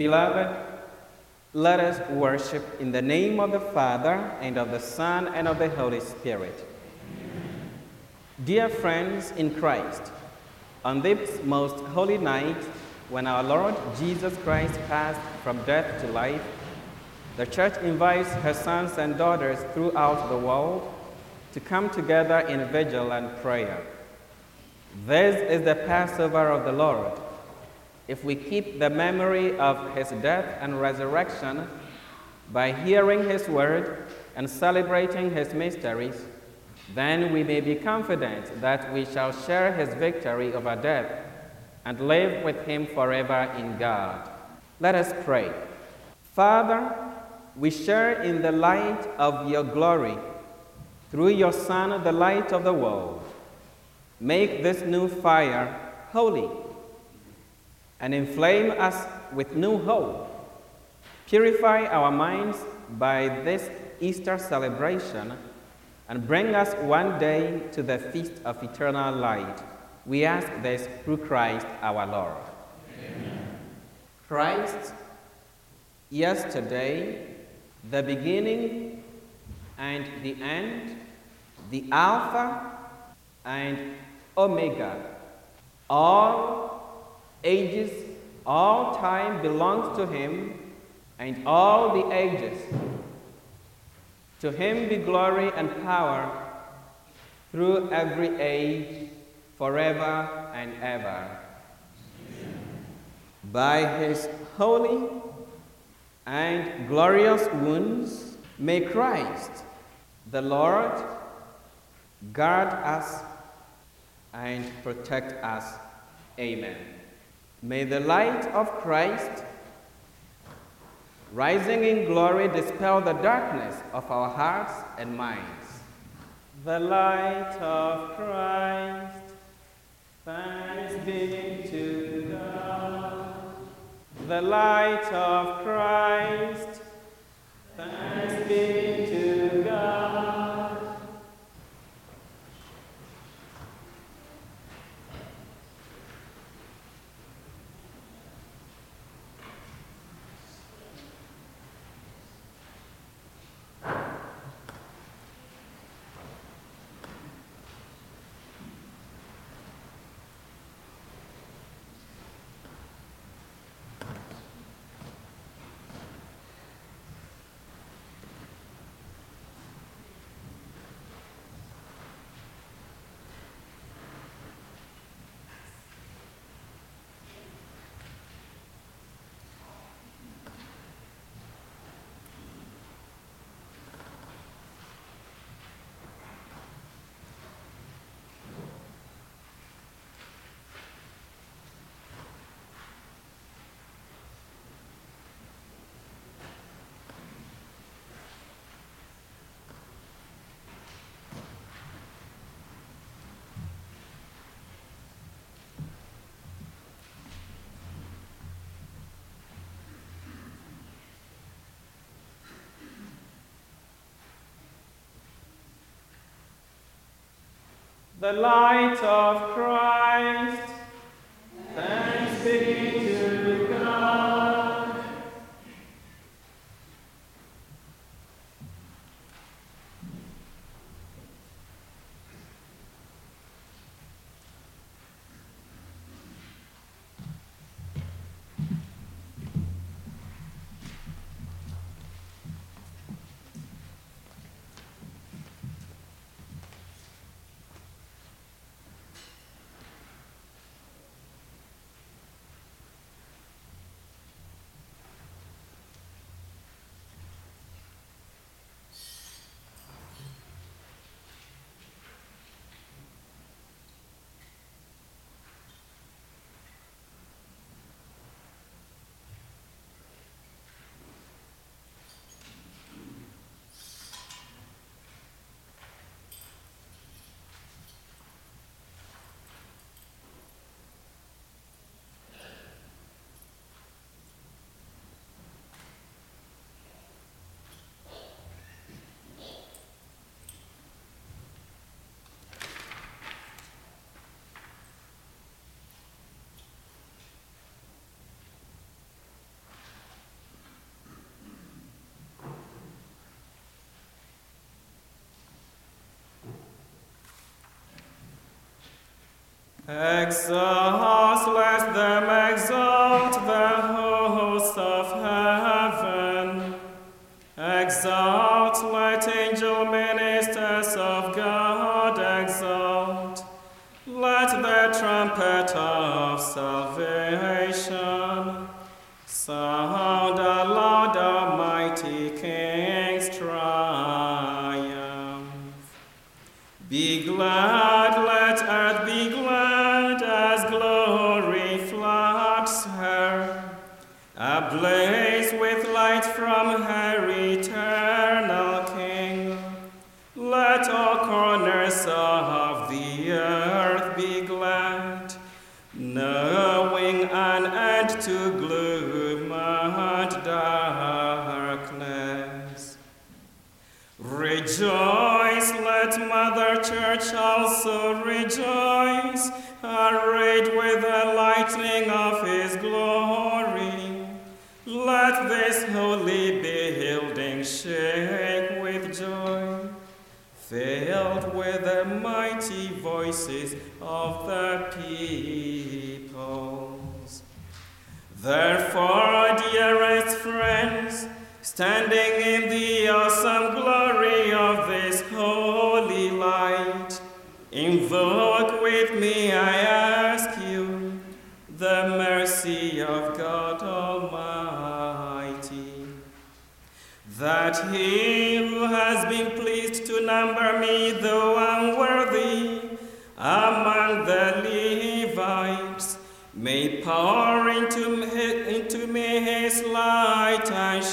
Beloved, let us worship in the name of the Father, and of the Son, and of the Holy Spirit. Amen. Dear friends in Christ, on this most holy night, when our Lord Jesus Christ passed from death to life, the Church invites her sons and daughters throughout the world to come together in vigil and prayer. This is the Passover of the Lord if we keep the memory of his death and resurrection by hearing his word and celebrating his mysteries, then we may be confident that we shall share his victory over death and live with him forever in God. Let us pray. Father, we share in the light of your glory through your Son, the light of the world. Make this new fire holy and inflame us with new hope. Purify our minds by this Easter celebration and bring us one day to the feast of eternal light. We ask this through Christ our Lord. Amen. Christ, yesterday, the beginning and the end, the Alpha and Omega, all ages, all time belongs to him, and all the ages. To him be glory and power through every age, forever and ever. By his holy and glorious wounds, may Christ, the Lord, guard us and protect us. Amen. May the light of Christ, rising in glory, dispel the darkness of our hearts and minds. The light of Christ, thanks be to God. The light of Christ, thanks be to God. The light of Christ. Exalt,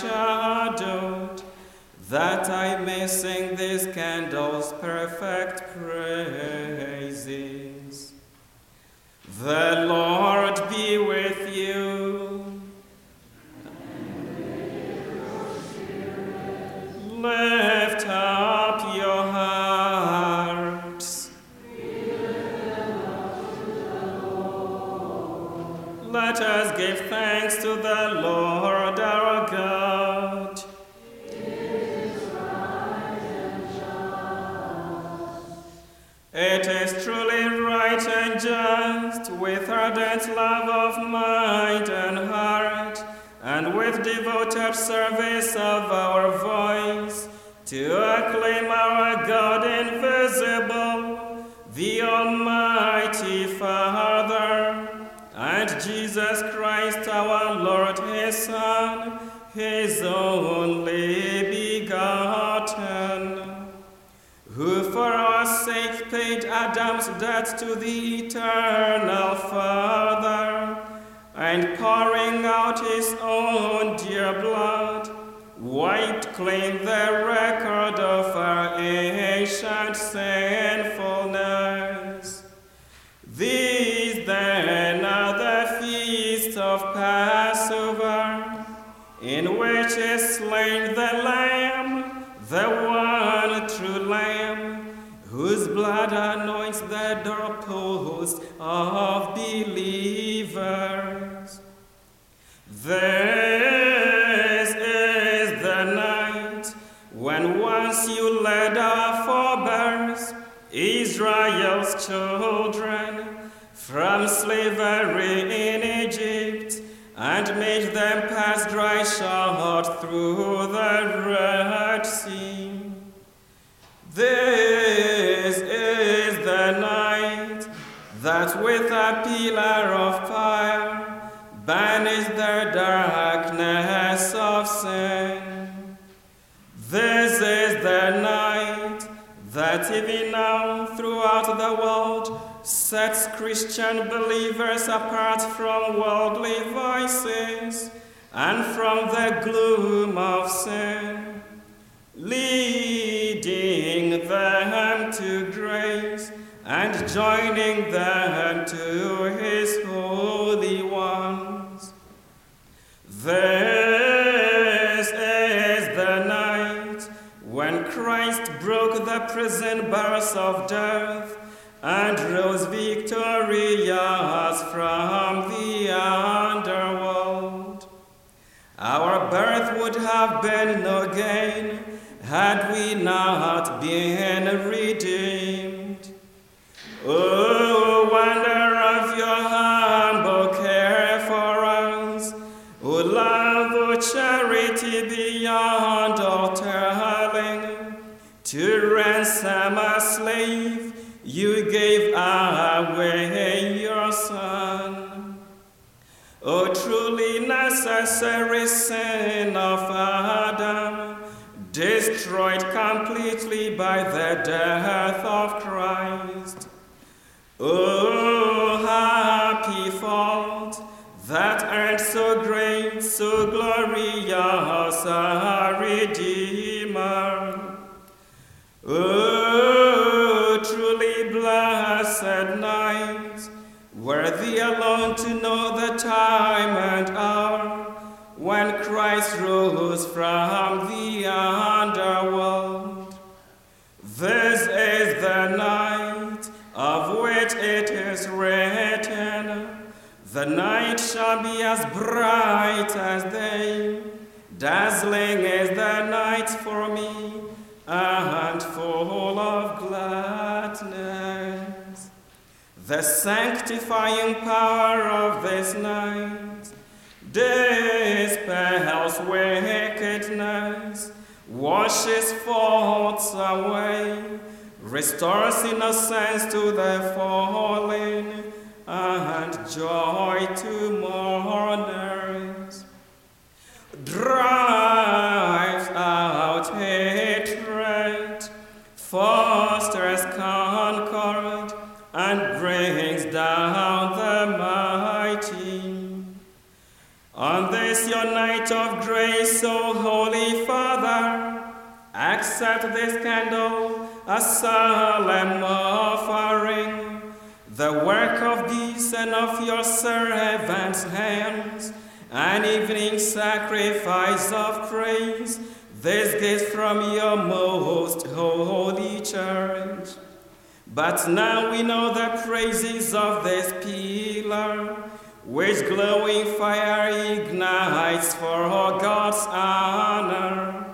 light and shadow, that I may sing this candle's perfect praises. The Lord Adam's debt to the eternal Father, and pouring out his own dear blood, wiped clean the record of our ancient sinfulness. These then are the feasts of Passover, in which is slain the Lamb, the blood anoints the doorpost of believers. This is the night when once you led our forebears, Israel's children, from slavery in Egypt, and made them pass dry shod through the that with a pillar of fire banish the darkness of sin. This is the night that even now throughout the world sets Christian believers apart from worldly vices and from the gloom of sin, leading them to and joining them to his holy ones. This is the night when Christ broke the prison bars of death and rose victorious from the underworld. Our birth would have been no gain had we not been redeemed. Ransom a slave, you gave away your son. O truly necessary sin of Adam, destroyed completely by the death of Christ. Oh, happy fault that earned so great, so glorious a Redeemer. Alone to know the time and hour when Christ rose from the underworld. This is the night of which it is written, The night shall be as bright as day. Dazzling is the night for me, The sanctifying power of this night dispels wickedness, washes faults away, restores innocence to the fallen, and joy to mourners, drives of grace, O Holy Father, accept this candle, a solemn offering, the work of these and of your servants' hands, an evening sacrifice of praise, this gift from your most holy church. But now we know the praises of this pillar, which glowing fire ignites for our God's honor.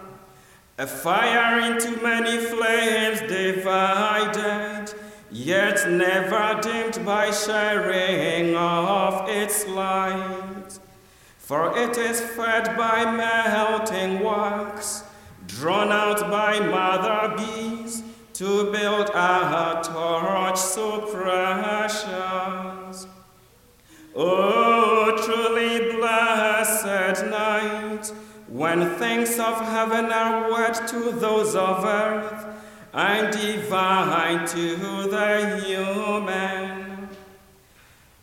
A fire into many flames divided, yet never dimmed by sharing of its light. For it is fed by melting wax, drawn out by mother bees, to build a torch so precious. Oh, truly blessed night, when things of heaven are wed to those of earth, and divine to the human.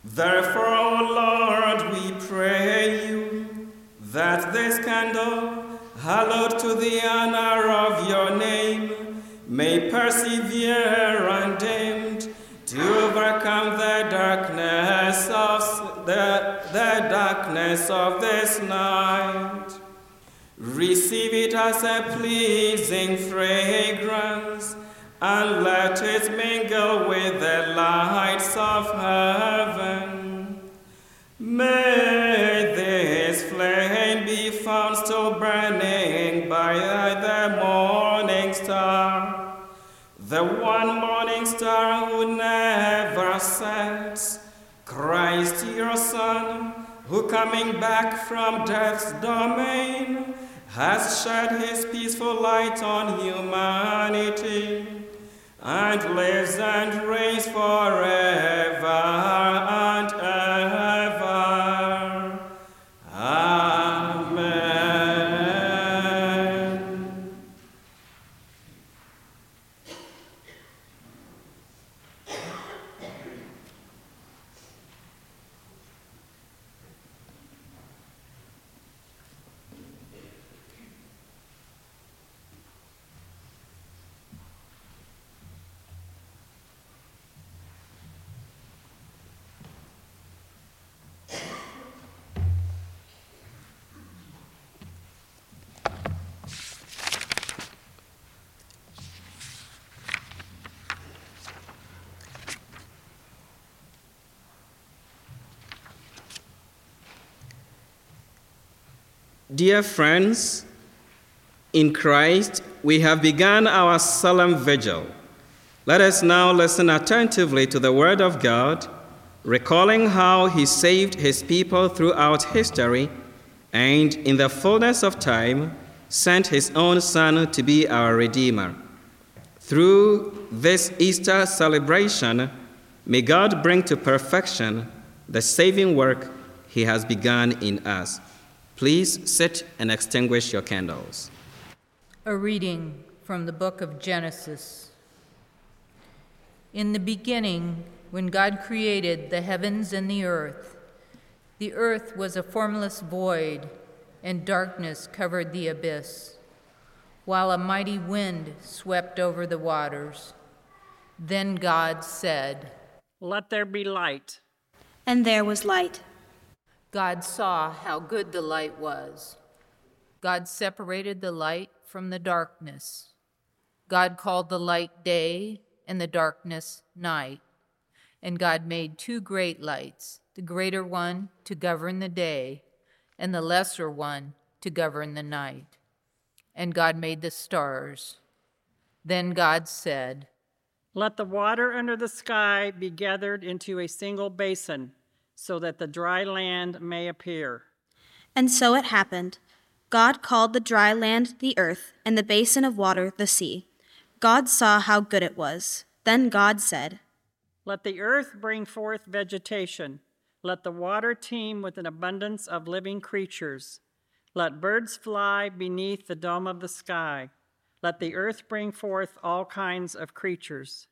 Therefore, O Lord, we pray you that this candle, hallowed to the honor of your name, may persevere undimmed to overcome the the, the darkness of this night. Receive it as a pleasing fragrance, and let it mingle with the lights of heaven. May this flame be found still burning by the morning star, the one morning star who never sets, Christ your Son, who coming back from death's domain has shed his peaceful light on humanity and lives and reigns forever and ever. Amen. Dear friends, in Christ, we have begun our solemn vigil. Let us now listen attentively to the Word of God, recalling how He saved His people throughout history and in the fullness of time sent his own Son to be our Redeemer. Through this Easter celebration, may God bring to perfection the saving work he has begun in us. Please sit and extinguish your candles. A reading from the book of Genesis. In the beginning, when God created the heavens and the earth, the earth was a formless void, and darkness covered the abyss, while a mighty wind swept over the waters. Then God said, Let there be light. And there was light. God saw how good the light was. God separated the light from the darkness. God called the light day and the darkness night. And God made two great lights the greater one to govern the day, and the lesser one to govern the night. And God made the stars. Then God said, Let the water under the sky be gathered into a single basin, so that the dry land may appear. And so it happened. God called the dry land the earth, and the basin of water the sea. God saw how good it was. Then God said, Let the earth bring forth vegetation let the water teem with an abundance of living creatures. Let birds fly beneath the dome of the sky. Let the earth bring forth all kinds of creatures.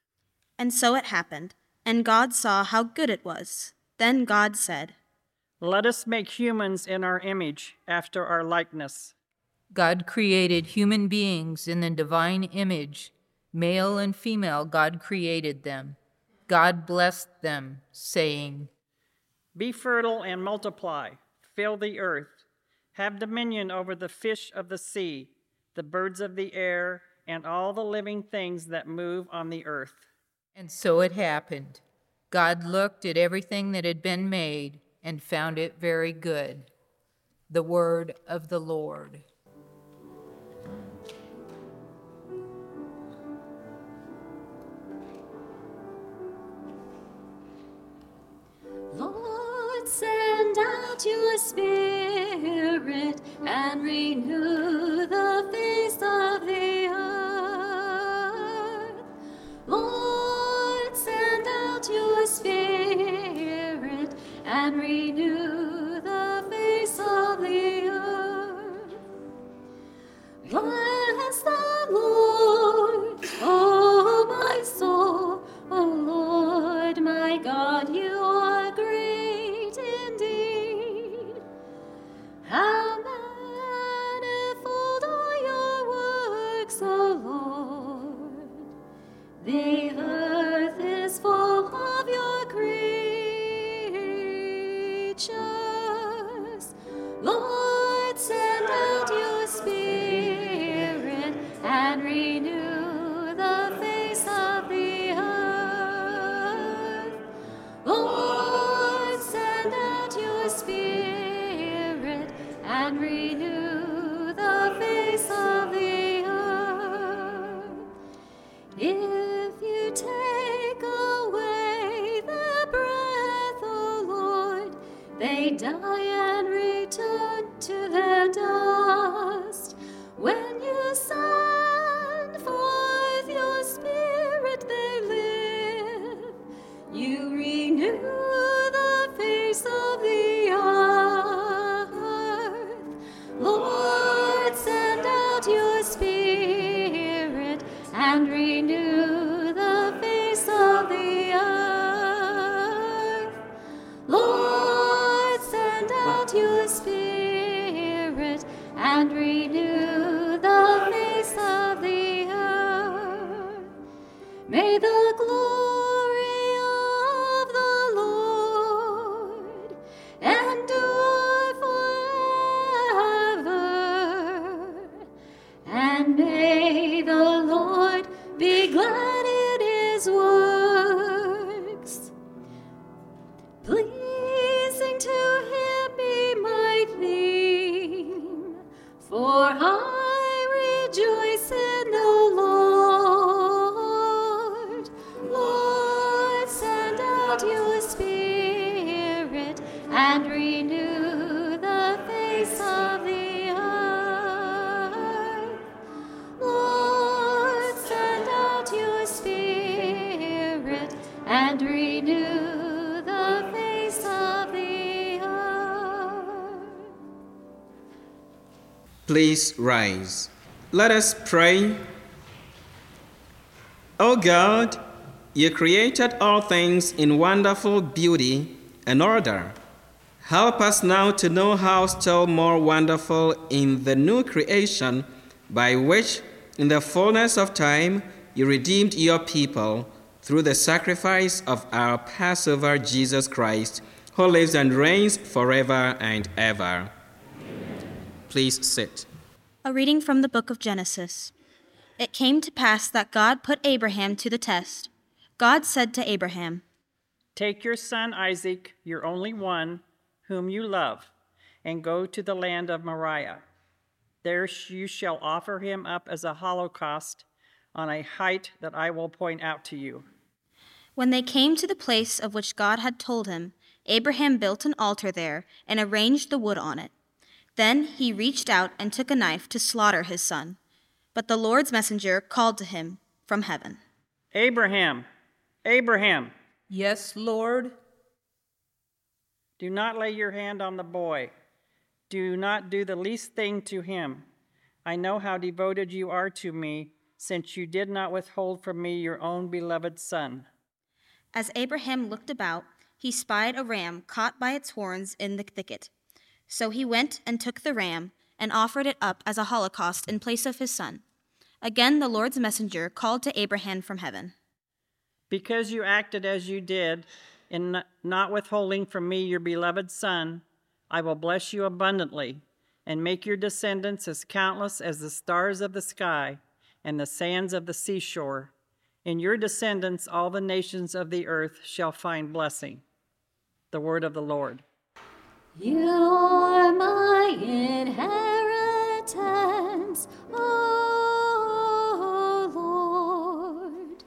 And so it happened. And God saw how good it was. Then God said, Let us make humans in our image, after our likeness. God created human beings in the divine image. Male and female, God created them. God blessed them, saying, be fertile and multiply, fill the earth, have dominion over the fish of the sea, the birds of the air, and all the living things that move on the earth. And so it happened. God looked at everything that had been made and found it very good. The word of the Lord. Lord, send out your spirit and renew Let us pray. O God, you created all things in wonderful beauty and order. Help us now to know how still more wonderful in the new creation by which, in the fullness of time, you redeemed your people through the sacrifice of our Passover, Jesus Christ, who lives and reigns forever and ever. Please sit. A reading from the book of Genesis. It came to pass that God put Abraham to the test. God said to Abraham, Take your son Isaac, your only one, whom you love, and go to the land of Moriah. There you shall offer him up as a holocaust on a height that I will point out to you. When they came to the place of which God had told him, Abraham built an altar there and arranged the wood on it. Then he reached out and took a knife to slaughter his son. But the Lord's messenger called to him from heaven Abraham, Abraham, Yes, Lord. do not lay your hand on the boy. Do not do the least thing to him. I know how devoted you are to me, since you did not withhold from me your own beloved son. As Abraham looked about, he spied a ram caught by its horns in the thicket. So he went and took the ram and offered it up as a holocaust in place of his son. Again, the Lord's messenger called to Abraham from heaven. Because you acted as you did, in not withholding from me your beloved son, I will bless you abundantly and make your descendants as countless as the stars of the sky and the sands of the seashore. In your descendants, all the nations of the earth shall find blessing. The word of the Lord. You are my inheritance, O Lord.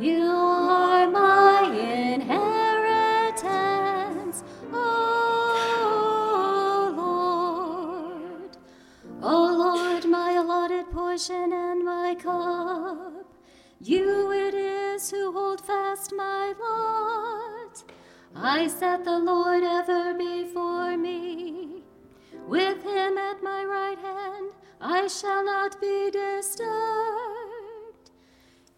You are my inheritance, O Lord. O Lord, my allotted portion and my cup. You it is who hold fast my lot. I set the Lord ever before me. With him at my right hand, I shall not be disturbed.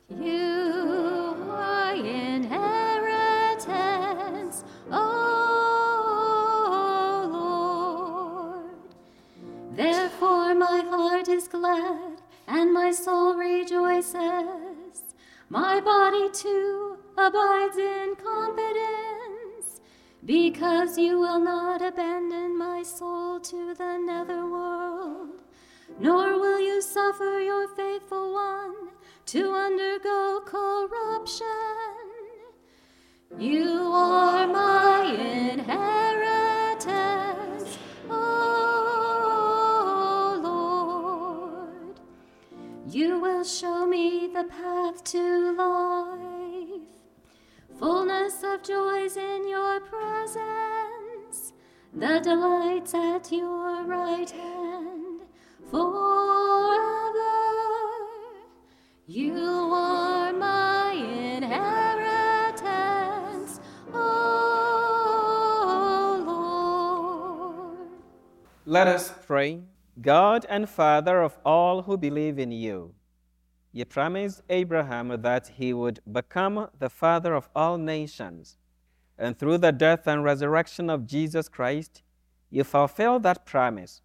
You are inheritance, O Lord. Therefore my heart is glad and my soul rejoices. My body too abides in confidence, because you will not abandon my soul to the netherworld, nor will you suffer your faithful one to undergo corruption. You are my inheritance, O Lord. You will show me the path to life, fullness of joys in your presence, the delights at your right hand forever. You are my inheritance, O Lord. Let us pray. God and Father of all who believe in you, you promised Abraham that he would become the father of all nations. And through the death and resurrection of Jesus Christ, you fulfill that promise.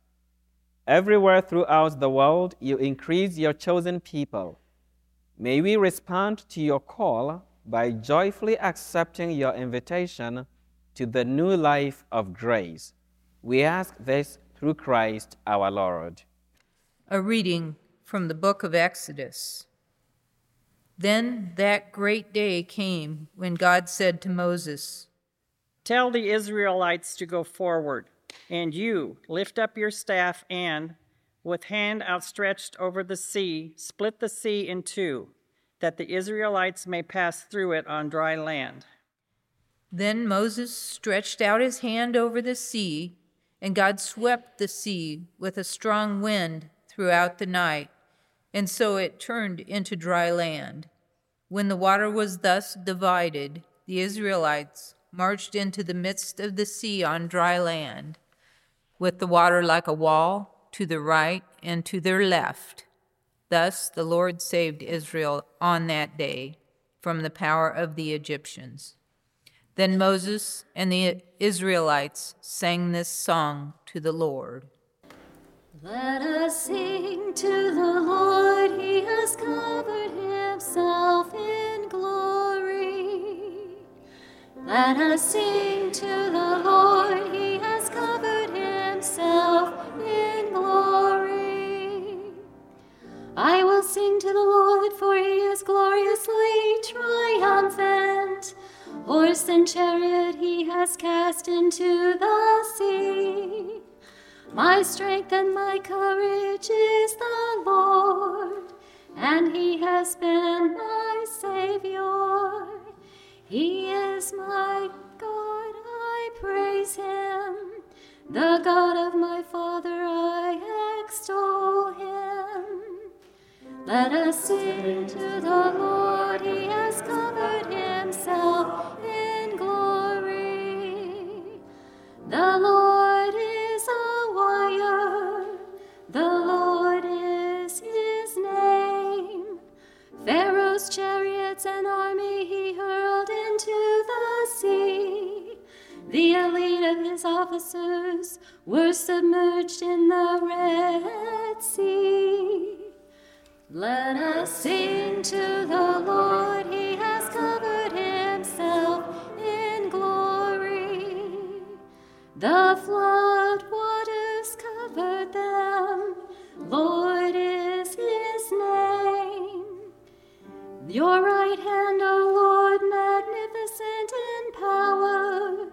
Everywhere throughout the world, you increase your chosen people. May we respond to your call by joyfully accepting your invitation to the new life of grace. We ask this through Christ our Lord. A reading from the book of Exodus. Then that great day came when God said to Moses, Tell the Israelites to go forward, and you lift up your staff and, with hand outstretched over the sea, split the sea in two, that the Israelites may pass through it on dry land. Then Moses stretched out his hand over the sea, and God swept the sea with a strong wind throughout the night, and so it turned into dry land. When the water was thus divided, the Israelites marched into the midst of the sea on dry land, with the water like a wall to the right and to their left. Thus the Lord saved Israel on that day from the power of the Egyptians. Then Moses and the Israelites sang this song to the Lord. Let us sing to the Lord, he has covered himself in glory. Let us sing to the Lord, he has covered himself in glory. I will sing to the Lord, for he is gloriously triumphant. Horse and chariot he has cast into the sea. My strength and my courage is the Lord, and he has been my Savior. He is my God, I praise him. The God of my Father, I extol him. Let us sing to the Lord, he has covered himself in glory. The Lord the Lord is his name. Pharaoh's chariots and army he hurled into the sea. The elite of his officers were submerged in the Red Sea. Let us sing to the Lord, he has covered himself in glory. The flood waters covered them, Lord is his name. Your right hand, O Lord, magnificent in power.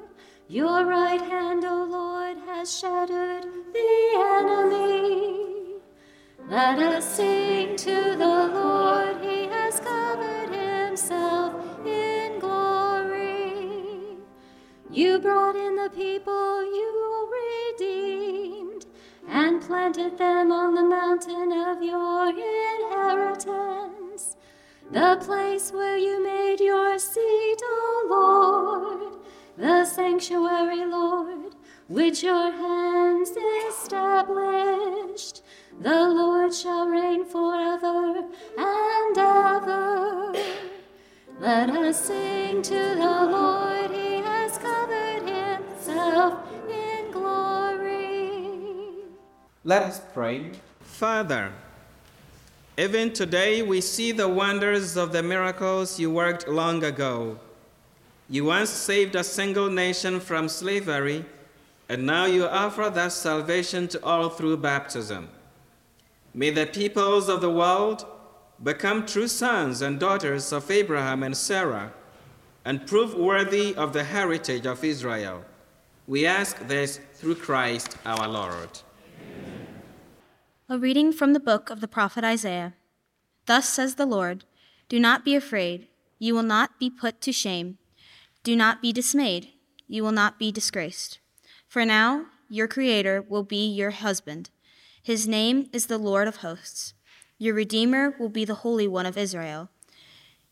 Your right hand, O Lord, has shattered the enemy. Let us sing to the Lord, he has covered himself in glory. You brought in the people you redeemed and planted them on the mountain of your inheritance, the place where you made your seat, O Lord, the sanctuary, Lord, which your hands established. The Lord shall reign forever and ever. Let us sing to the Lord, he has covered himself in glory. Let us pray. Father, even today we see the wonders of the miracles you worked long ago. You once saved a single nation from slavery, and now you offer that salvation to all through baptism. May the peoples of the world become true sons and daughters of Abraham and Sarah and prove worthy of the heritage of Israel. We ask this through Christ our Lord. A reading from the book of the prophet Isaiah. Thus says the Lord Do not be afraid, you will not be put to shame. Do not be dismayed, you will not be disgraced. For now your Creator will be your husband. His name is the Lord of hosts. Your Redeemer will be the Holy One of Israel.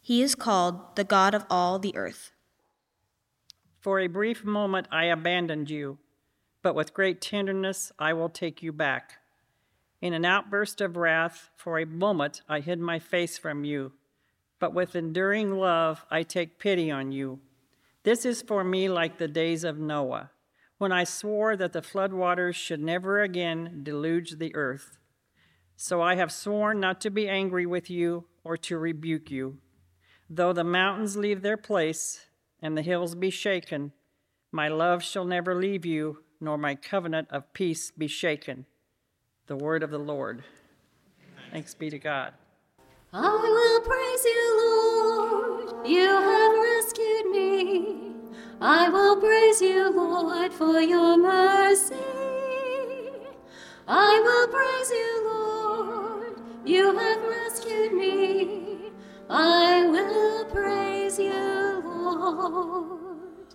He is called the God of all the earth. For a brief moment I abandoned you, but with great tenderness I will take you back. In an outburst of wrath, for a moment I hid my face from you, but with enduring love I take pity on you. This is for me like the days of Noah, when I swore that the floodwaters should never again deluge the earth. So I have sworn not to be angry with you or to rebuke you. Though the mountains leave their place and the hills be shaken, my love shall never leave you, nor my covenant of peace be shaken. The word of the Lord. Thanks be to God. I will praise you, Lord. You have rescued me. I will praise you, Lord, for your mercy. I will praise you, Lord. You have rescued me. I will praise you, Lord.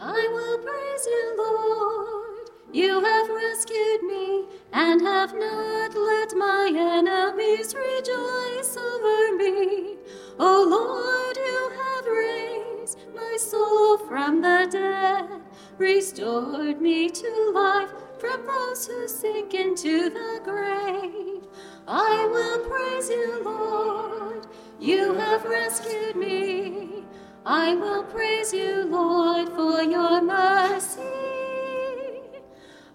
I will praise you, Lord. You have rescued me and have not let my enemies rejoice over me. O Lord, you have raised my soul from the dead, restored me to life from those who sink into the grave. I will praise you, Lord. You have rescued me. I will praise you, Lord, for your mercy.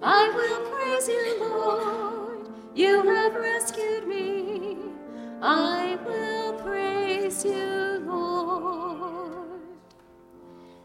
I will praise you, Lord. You have rescued me. I will praise you, Lord.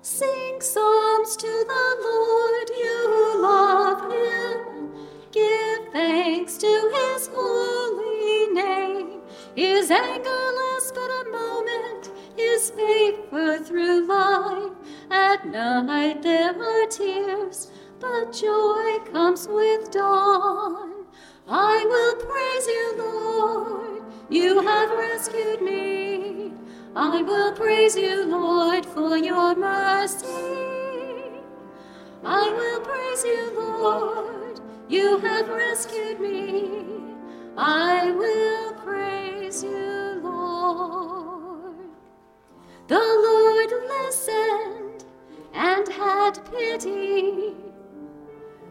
Sing psalms to the Lord, you love him. Give thanks to his holy name. His anger lasts but a moment, his favor through life. At night there are tears, but joy comes with dawn. I will praise you, Lord. You have rescued me. I will praise you, Lord, for your mercy. I will praise you, Lord. You have rescued me. I will praise you, Lord. The Lord listened and had pity.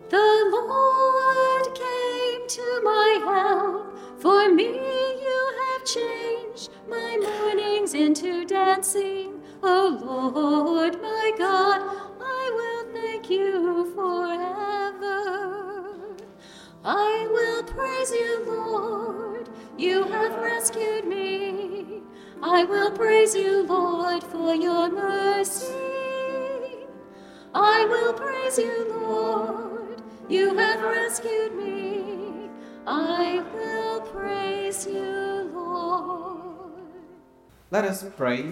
The Lord came to my help. For me, you have changed my mornings into dancing. Oh Lord, my God, I will thank you forever. I will praise you, Lord. You have rescued me. I will praise you, Lord, for your mercy. I will praise you, Lord. You have rescued me. I will praise you, Lord. Let us pray.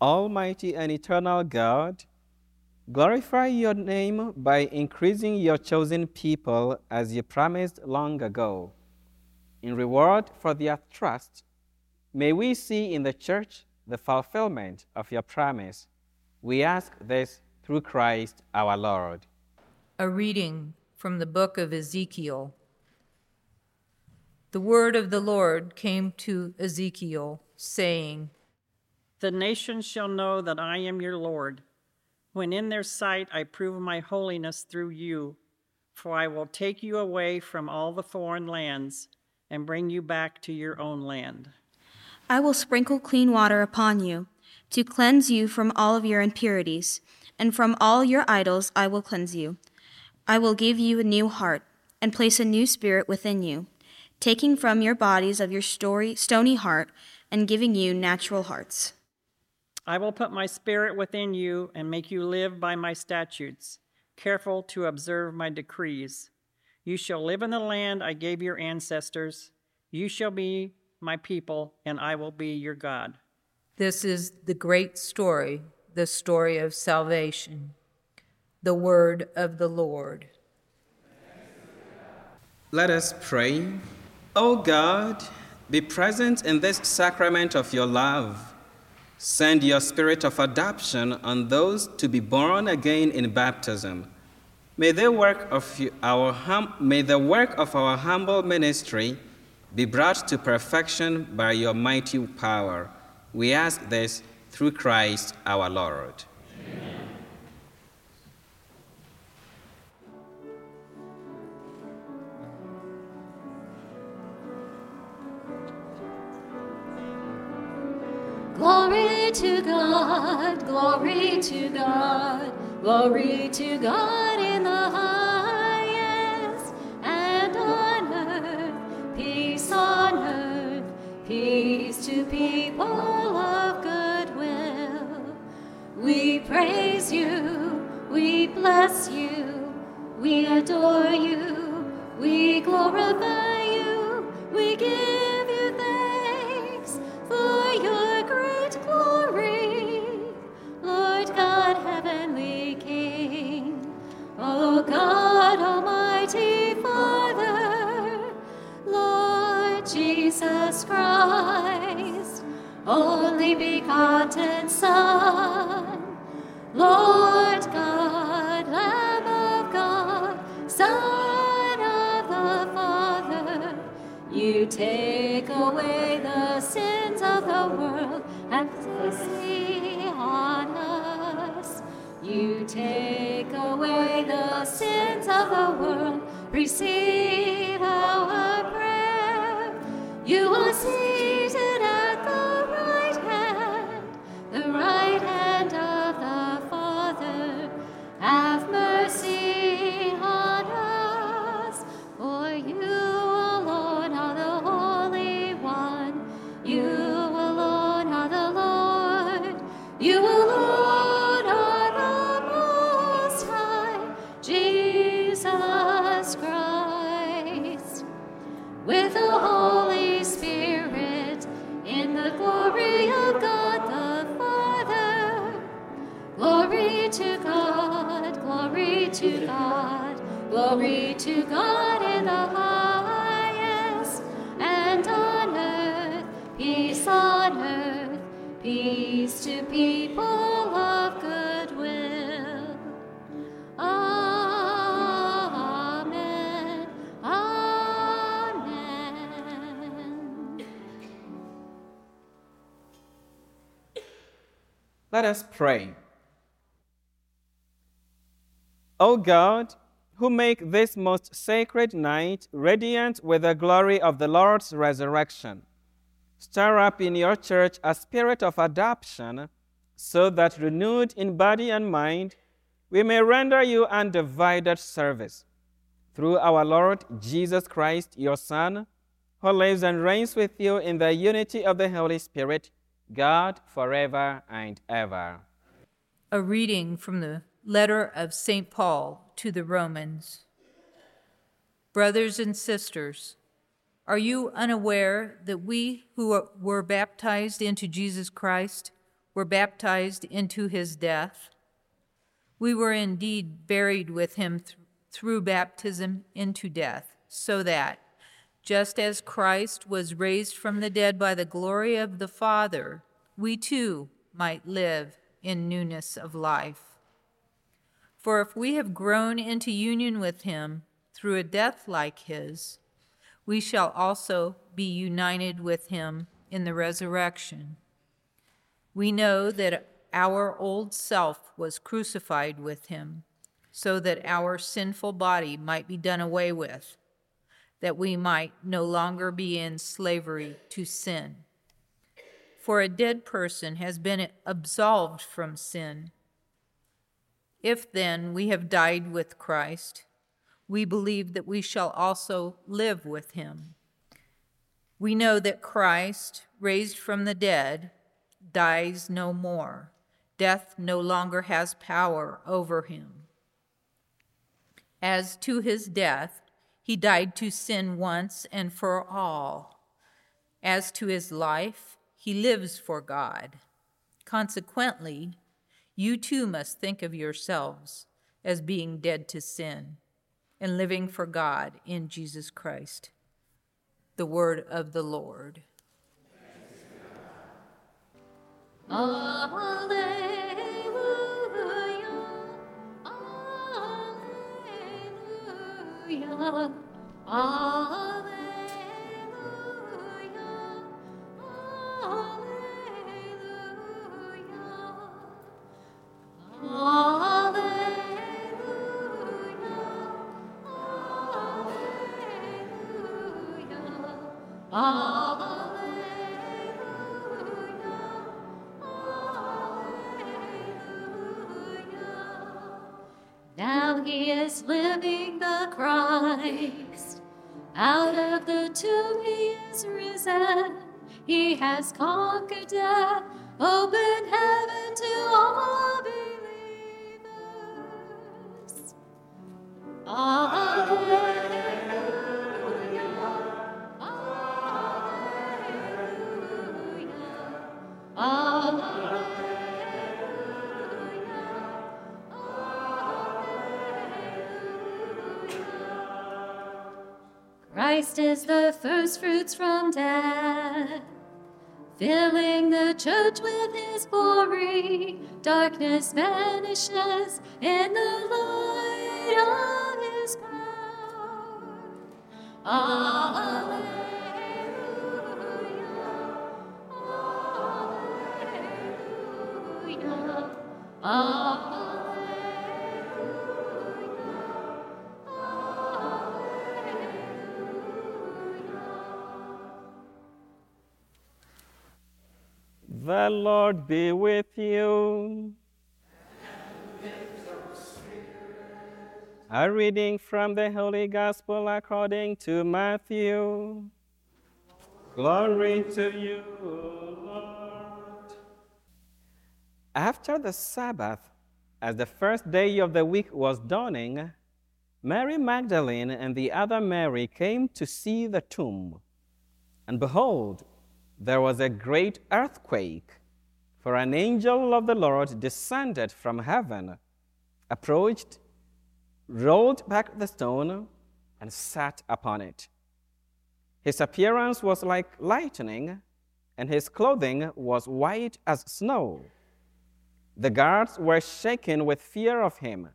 Almighty and eternal God, glorify your name by increasing your chosen people as you promised long ago. In reward for their trust, may we see in the church the fulfillment of your promise. We ask this through Christ our Lord. A reading from the book of Ezekiel. The word of the Lord came to Ezekiel, saying, The nations shall know that I am your Lord, when in their sight I prove my holiness through you. For I will take you away from all the foreign lands and bring you back to your own land. I will sprinkle clean water upon you, to cleanse you from all of your impurities, and from all your idols I will cleanse you. I will give you a new heart, and place a new spirit within you, taking from your bodies of your story, stony heart, and giving you natural hearts. I will put my spirit within you and make you live by my statutes, careful to observe my decrees. You shall live in the land I gave your ancestors. You shall be my people, and I will be your God. This is the great story, the story of salvation, the word of the Lord. Let us pray. O God, be present in this sacrament of your love. Send your spirit of adoption on those to be born again in baptism. May the work of our hum- may the work of our humble ministry be brought to perfection by your mighty power. We ask this through Christ our Lord. Glory to God, glory to God, glory to God in the highest, and on earth, peace on earth, peace to people of good will. We praise you, we bless you, we adore you, we glorify you, we give you thanks for your O God, Almighty Father, Lord Jesus Christ, only begotten Son, Lord God, Lamb of God, Son of the Father, you take away the sins of the world and mercy on us. You take away the sins of the world receive our prayer. You are seated Let us pray. O God, who make this most sacred night radiant with the glory of the Lord's resurrection, stir up in your church a spirit of adoption, so that renewed in body and mind, we may render you undivided service. Through our Lord Jesus Christ, your Son, who lives and reigns with you in the unity of the Holy Spirit, God forever and ever. A reading from the letter of St. Paul to the Romans. Brothers and sisters, are you unaware that we who were baptized into Jesus Christ were baptized into his death? We were indeed buried with him th- through baptism into death, so that, just as Christ was raised from the dead by the glory of the Father, we too might live in newness of life. For if we have grown into union with him through a death like his, we shall also be united with him in the resurrection. We know that our old self was crucified with him, so that our sinful body might be done away with, that we might no longer be in slavery to sin. For a dead person has been absolved from sin. If then we have died with Christ, we believe that we shall also live with him. We know that Christ, raised from the dead, dies no more. Death no longer has power over him. As to his death, he died to sin once and for all. As to his life, he lives for God. Consequently, you too must think of yourselves as being dead to sin and living for God in Jesus Christ. The word of the Lord. Alleluia. Alleluia. Has conquered death, filling the church with his glory. Darkness vanishes in the light of his power. Alleluia. Lord be with you. A reading from the Holy Gospel according to Matthew. Glory to you, Lord. After the Sabbath, as the first day of the week was dawning, Mary Magdalene and the other Mary came to see the tomb. And behold, there was a great earthquake, for an angel of the Lord descended from heaven, approached, rolled back the stone, and sat upon it. His appearance was like lightning, and his clothing was white as snow. The guards were shaken with fear of him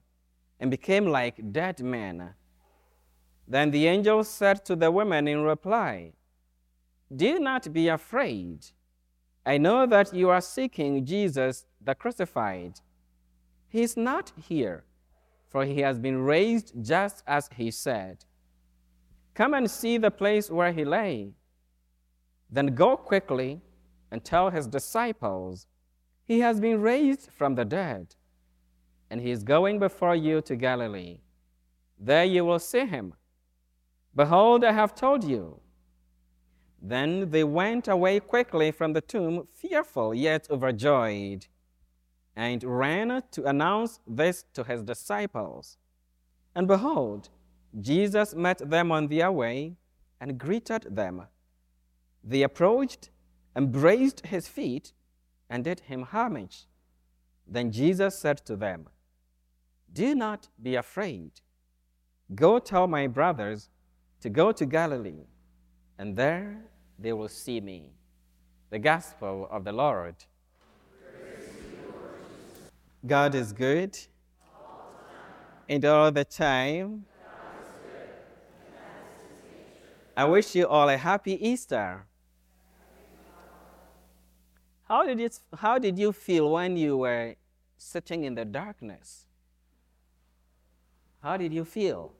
and became like dead men. Then the angel said to the women in reply, Do not be afraid. I know that you are seeking Jesus the crucified. He is not here, for he has been raised just as he said. Come and see the place where he lay. Then go quickly and tell his disciples, He has been raised from the dead, and he is going before you to Galilee. There you will see him. Behold, I have told you. Then they went away quickly from the tomb, fearful yet overjoyed, and ran to announce this to his disciples. And behold, Jesus met them on their way and greeted them. They approached, embraced his feet, and did him homage. Then Jesus said to them, Do not be afraid. Go tell my brothers to go to Galilee, and there they will see me. The Gospel of the Lord. God is good, and all the time. I wish you all a happy Easter. How did, it, how did you feel when you were sitting in the darkness? How did you feel?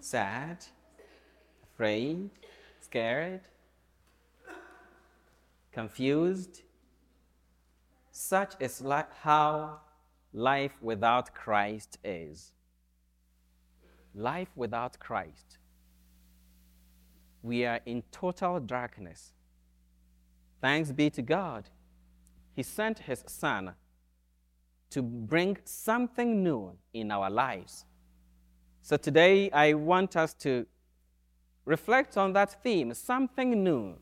Sad? Afraid? Scared? Confused? Such is li- how life without Christ is life without Christ, we are in total darkness. Thanks be to God. He sent His Son to bring something new in our lives. So today, I want us to reflect on that theme something new.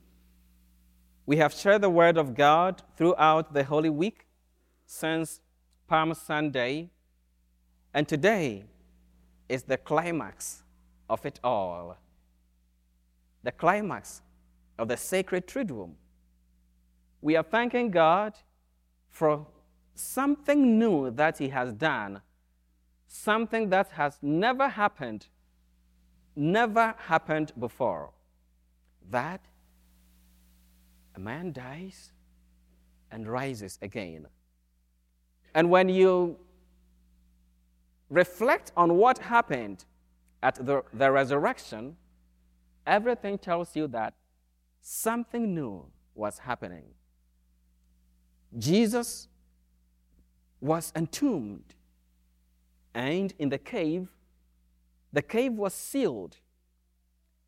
We have shared the Word of God throughout the Holy Week since Palm Sunday. And today, is the climax of it all. The climax of the sacred triduum. We are thanking God for something new that He has done, something that has never happened, never happened before. That a man dies and rises again. And when you reflect on what happened at the, the resurrection, everything tells you that something new was happening. Jesus was entombed, and in the cave, the cave was sealed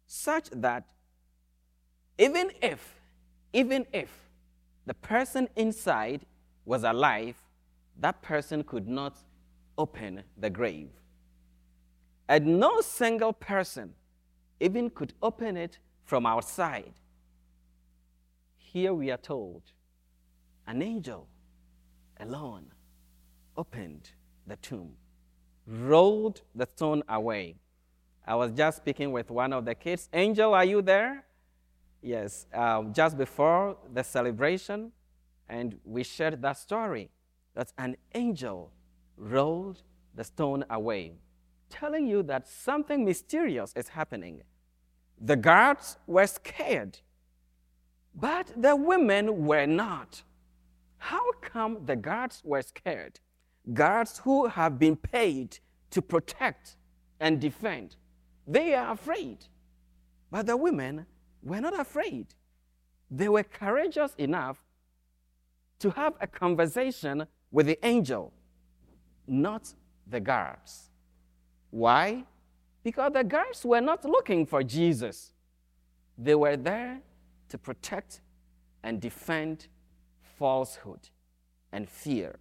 such that even if, even if the person inside was alive, that person could not open the grave. And no single person even could open it from outside. Here we are told an angel alone opened the tomb, rolled the stone away. I was just speaking with one of the kids. Angel, are you there? Yes, um, just before the celebration, and we shared that story that an angel rolled the stone away, telling you that something mysterious is happening. The guards were scared, but the women were not. How come the guards were scared? Guards who have been paid to protect and defend, they are afraid. But the women were not afraid. they were courageous enough to have a conversation with the angel, not the guards. Why? Because the guards were not looking for Jesus, they were there to protect and defend falsehood and fear.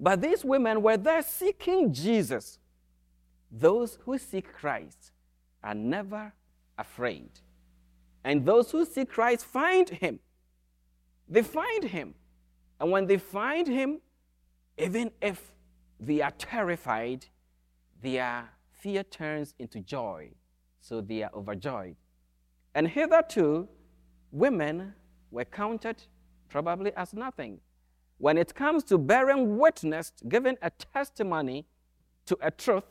But these women were there seeking Jesus. Those who seek Christ are never afraid. And those who seek Christ find him. They find him. And when they find him, even if they are terrified, their fear turns into joy. So they are overjoyed. And hitherto, women were counted probably as nothing. When it comes to bearing witness, giving a testimony to a truth,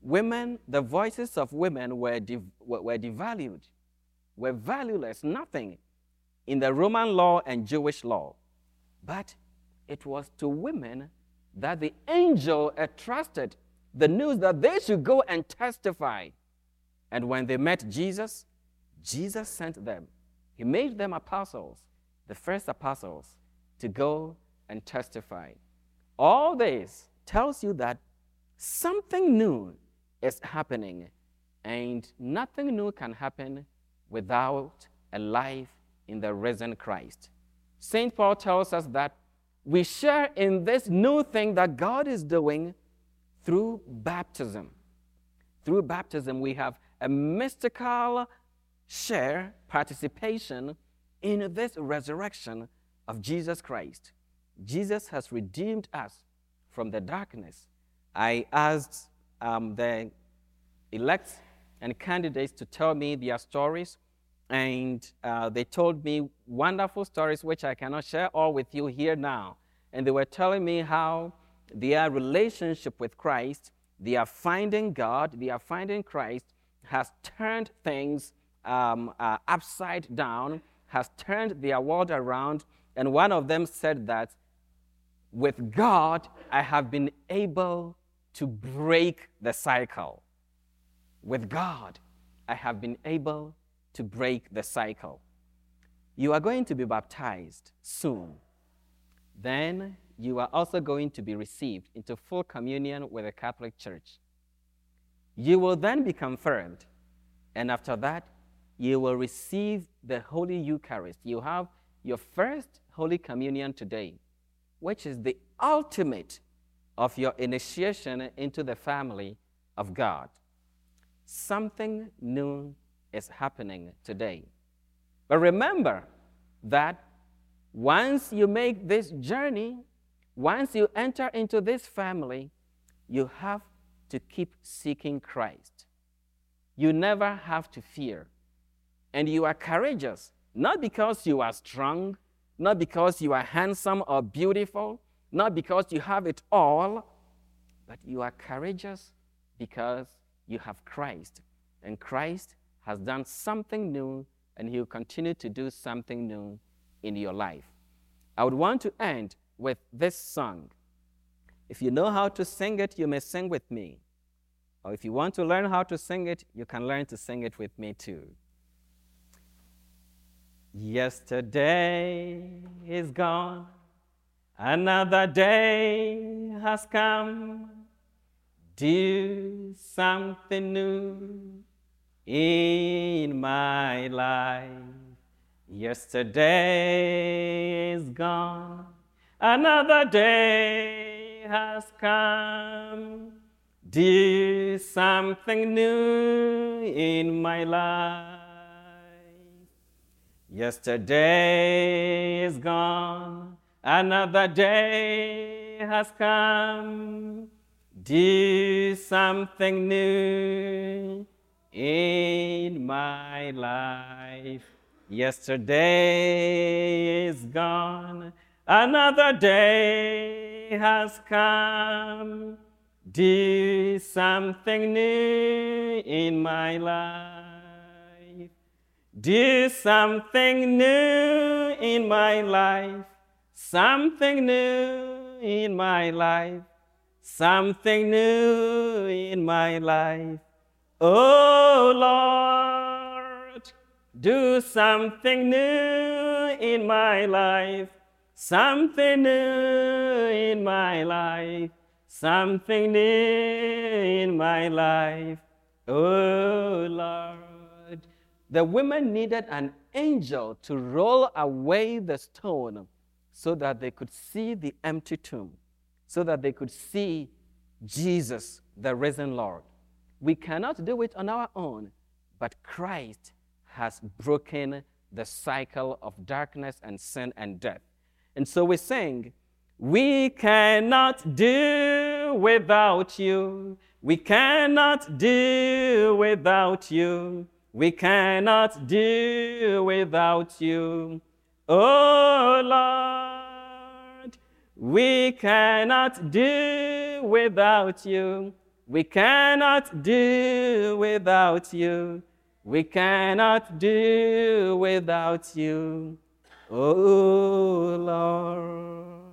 women, the voices of women were, were devalued, were valueless, nothing in the Roman law and Jewish law. But it was to women that the angel entrusted the news that they should go and testify. And when they met Jesus, Jesus sent them. He made them apostles, the first apostles, to go and testify. All this tells you that something new is happening, and nothing new can happen without a life in the risen Christ. St. Paul tells us that we share in this new thing that God is doing through baptism. Through baptism, we have a mystical share, participation in this resurrection of Jesus Christ. Jesus has redeemed us from the darkness. I asked um, the elects and candidates to tell me their stories, and uh, they told me wonderful stories which I cannot share all with you here now. And they were telling me how their relationship with Christ, they are finding God, they are finding Christ, has turned things um, uh, upside down, has turned their world around. And one of them said that with God, I have been able to break the cycle. With God, I have been able to break the cycle. You are going to be baptized soon. Then you are also going to be received into full communion with the Catholic Church. You will then be confirmed, and after that, you will receive the Holy Eucharist. You have your first Holy Communion today, which is the ultimate of your initiation into the family of God. Something new is happening today. But remember that once you make this journey, once you enter into this family, you have to keep seeking Christ. You never have to fear. And you are courageous, not because you are strong, not because you are handsome or beautiful, not because you have it all, but you are courageous because you have Christ. And Christ has done something new, and He will continue to do something new in your life. I would want to end with this song. If you know how to sing it, you may sing with me. Or if you want to learn how to sing it, you can learn to sing it with me too. Yesterday is gone, another day has come. Do something new in my life. Yesterday is gone, another day has come. Do something new in my life. Yesterday is gone, another day has come. Do something new in my life. Yesterday is gone, another day has come. Do something new in my life. Do something new in my life. Something new in my life. Something new in my life. Oh Lord, Do something new in my life. Something new in my life. Something new in my life. Oh Lord. The women needed an angel to roll away the stone so that they could see the empty tomb, so that they could see Jesus, the risen Lord. We cannot do it on our own, but Christ has broken the cycle of darkness and sin and death. And so we sing, We cannot do without you. We cannot do without you. We cannot do without you. Oh Lord, we cannot do without you. We cannot do without you. We cannot do without you. Oh Lord.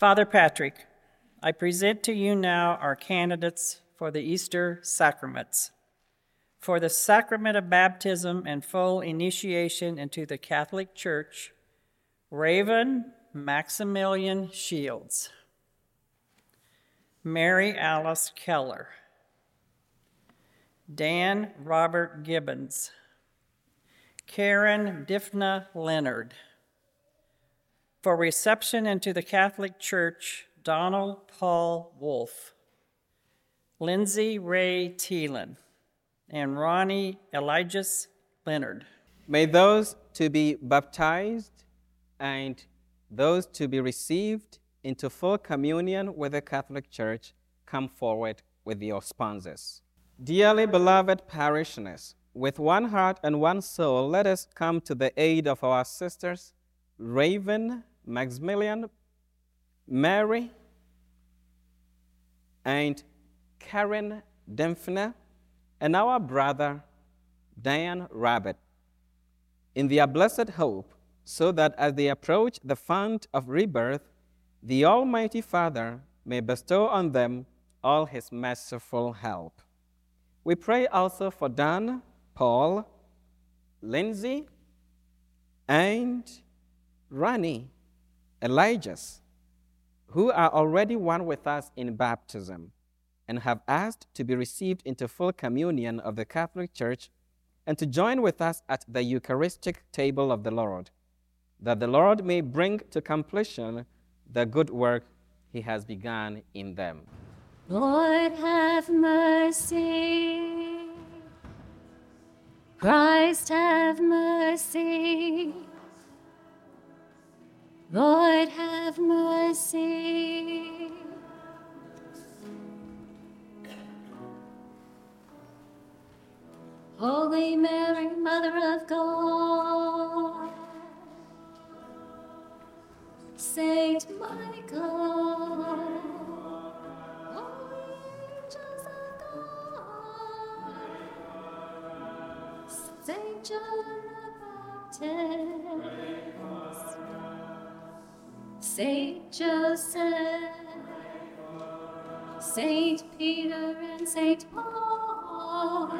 Father Patrick, I present to you now our candidates for the Easter sacraments. For the sacrament of baptism and full initiation into the Catholic Church, Raven Maximilian Shields, Mary Alice Keller, Dan Robert Gibbons, Karen Dymphna Leonard. For reception into the Catholic Church, Donald Paul Wolf, Lindsay Ray Thielen, and Ronnie Elijah Leonard. May those to be baptized and those to be received into full communion with the Catholic Church come forward with your sponsors. Dearly beloved parishioners, with one heart and one soul, let us come to the aid of our sisters, Raven, Maximilian, Mary, and Karen Dymphna, and our brother, Dan Robert, in their blessed hope, so that as they approach the fount of rebirth, the Almighty Father may bestow on them all his merciful help. We pray also for Dan, Paul, Lindsay, and Rani, Elijahs, who are already one with us in baptism and have asked to be received into full communion of the Catholic Church and to join with us at the Eucharistic table of the Lord, that the Lord may bring to completion the good work he has begun in them. Lord have mercy. Christ have mercy. Lord have mercy. Holy Mary, Mother of God, Saint Michael, Saint John the Baptist, Saint Joseph, Saint Peter and Saint Paul.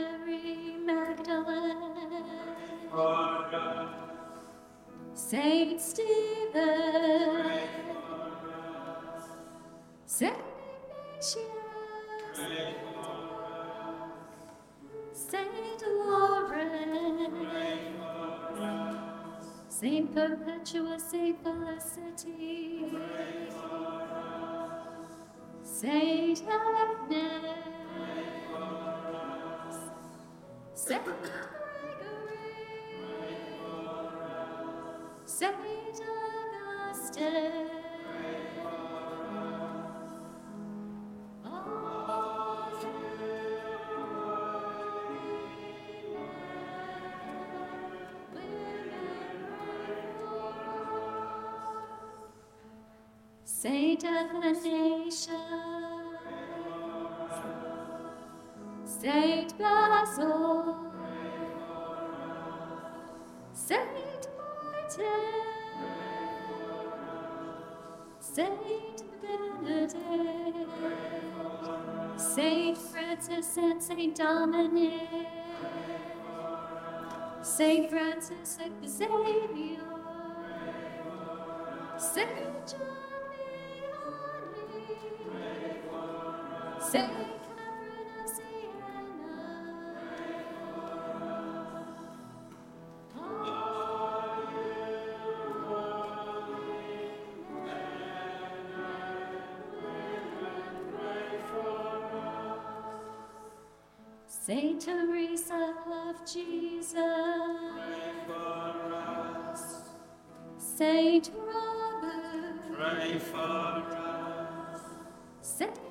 Saint Perpetua, Saint Felicity, Saint Agnes, Saint Saint Athanasius, Saint Basil, Saint Martin, Saint Benedict, Saint Francis and Saint Dominic, Saint Francis and Xavier, Saint Catherine of Siena. Pray for us. Saint Wilfrid, pray for us. Saint Teresa of Jesus, Robert, Pray for us. Saint Lucia, Saint Dymphna, Saint Maximilian Kolbe,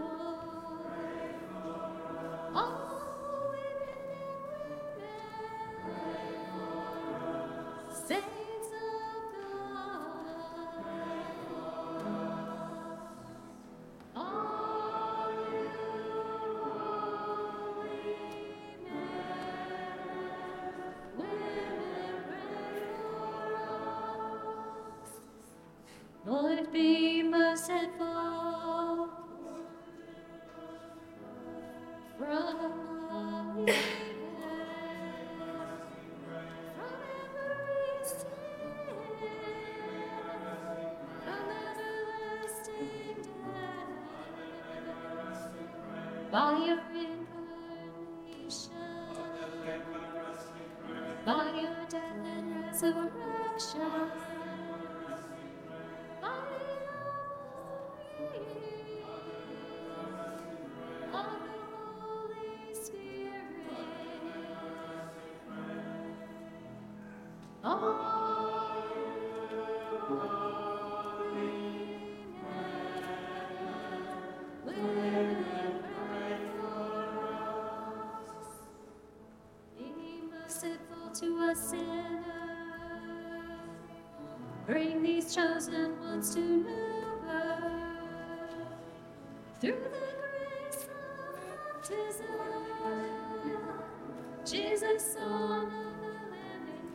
Bring these chosen ones to new birth. Through the grace of baptism, Jesus, Son of the living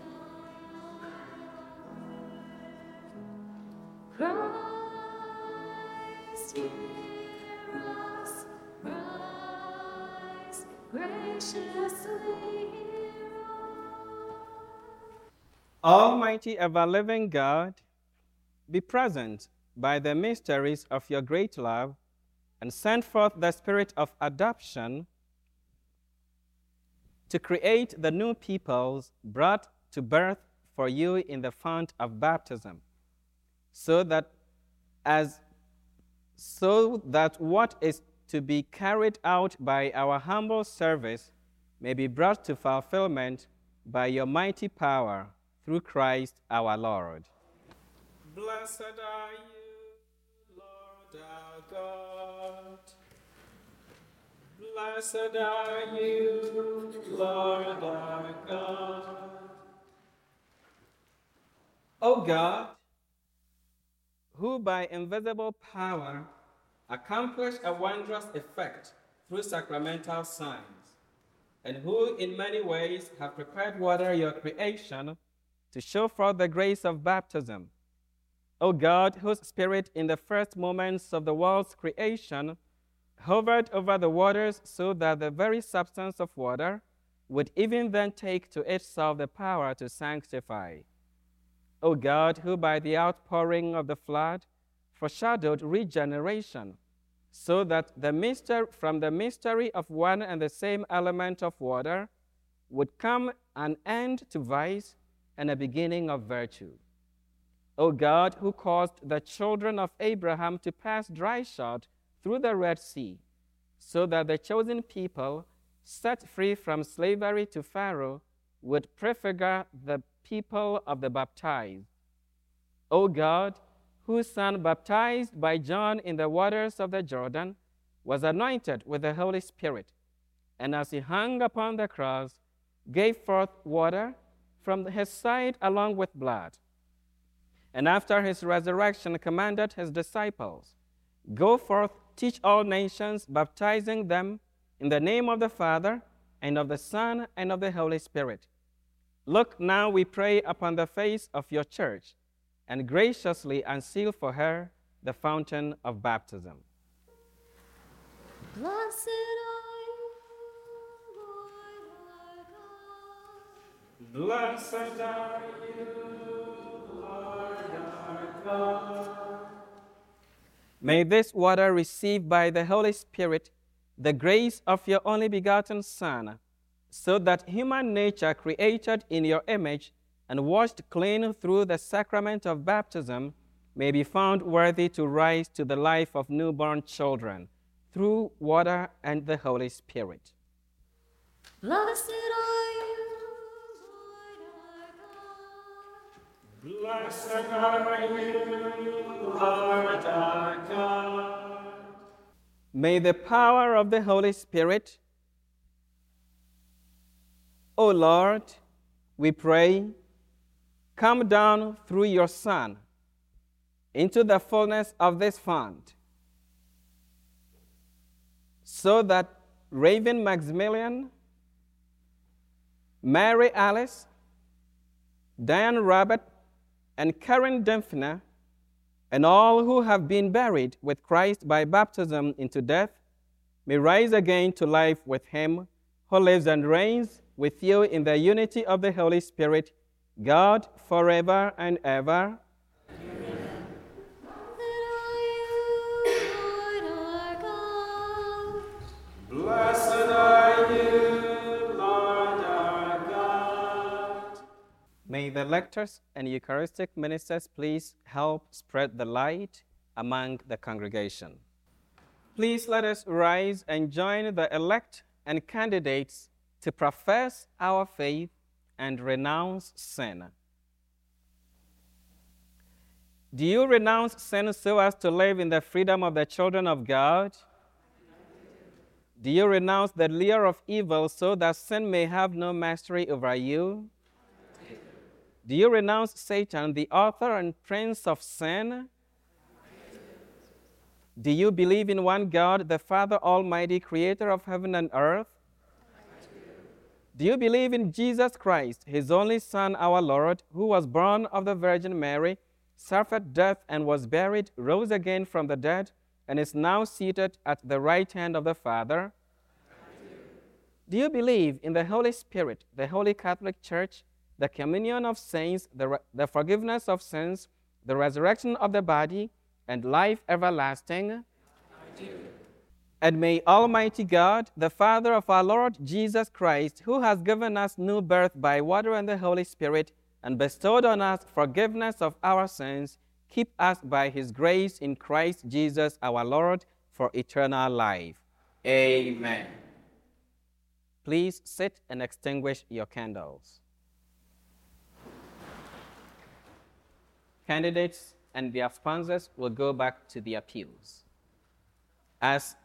God. Christ, hear us. Christ, graciously Almighty ever living God, be present by the mysteries of your great love and send forth the spirit of adoption to create the new peoples brought to birth for you in the fount of baptism, so that as so that what is to be carried out by our humble service may be brought to fulfillment by your mighty power through Christ our Lord. Blessed are you, Lord our God. Blessed are you, Lord our God. O God, who by invisible power accomplished a wondrous effect through sacramental signs, and who in many ways have prepared water your creation to show forth the grace of baptism. O God, whose Spirit in the first moments of the world's creation hovered over the waters so that the very substance of water would even then take to itself the power to sanctify. O God, who by the outpouring of the flood foreshadowed regeneration, so that the mystery, from the mystery of one and the same element of water would come an end to vice and a beginning of virtue. O God, who caused the children of Abraham to pass dry shod through the Red Sea, so that the chosen people, set free from slavery to Pharaoh, would prefigure the people of the baptized. O God, whose son, baptized by John in the waters of the Jordan, was anointed with the Holy Spirit, and as he hung upon the cross, gave forth water from his side along with blood. And after his resurrection, commanded his disciples, Go forth, teach all nations, baptizing them in the name of the Father, and of the Son, and of the Holy Spirit. Look now, we pray, upon the face of your church, and graciously unseal for her the fountain of baptism. Blessed Blessed are you, Lord our God. May this water receive by the Holy Spirit the grace of your only begotten Son, so that human nature, created in your image and washed clean through the sacrament of baptism, may be found worthy to rise to the life of newborn children through water and the Holy Spirit. Blessed are Blessed are you, Lord our God. May the power of the Holy Spirit, O Lord, we pray, come down through your Son into the fullness of this font, so that Raven Maximilian, Mary Alice, Dan Robert, and Karen Dymphna and all who have been buried with Christ by baptism into death may rise again to life with him who lives and reigns with you in the unity of the Holy Spirit, God, forever and ever. Blessed May the lectors and Eucharistic ministers please help spread the light among the congregation. Please let us rise and join the elect and candidates to profess our faith and renounce sin. Do you renounce sin so as to live in the freedom of the children of God? Do you renounce the lure of evil so that sin may have no mastery over you? Do you renounce Satan, the author and prince of sin? Do you believe in one God, the Father Almighty, creator of heaven and earth? Do you believe in Jesus Christ, his only Son, our Lord, who was born of the Virgin Mary, suffered death and was buried, rose again from the dead, and is now seated at the right hand of the Father? Do you believe in the Holy Spirit, the Holy Catholic Church, the communion of saints, the, the forgiveness of sins, the resurrection of the body, and life everlasting? And may Almighty God, the Father of our Lord Jesus Christ, who has given us new birth by water and the Holy Spirit, and bestowed on us forgiveness of our sins, keep us by his grace in Christ Jesus our Lord for eternal life. Amen. Please sit and extinguish your candles. Candidates and their sponsors will go back to the appeals as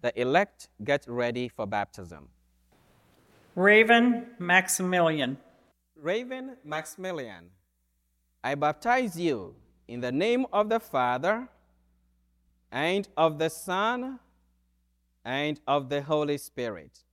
the elect get ready for baptism. Raven Maximilian. Raven Maximilian, I baptize you in the name of the Father and of the Son and of the Holy Spirit.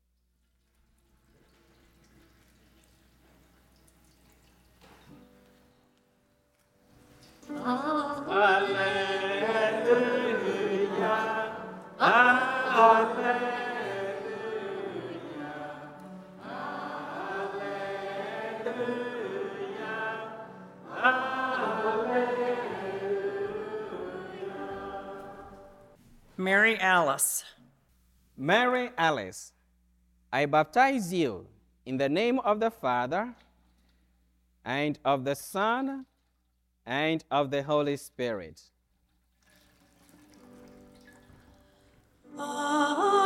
Mary Alice. Mary Alice, I baptize you in the name of the Father and of the Son and of the Holy Spirit. Ah.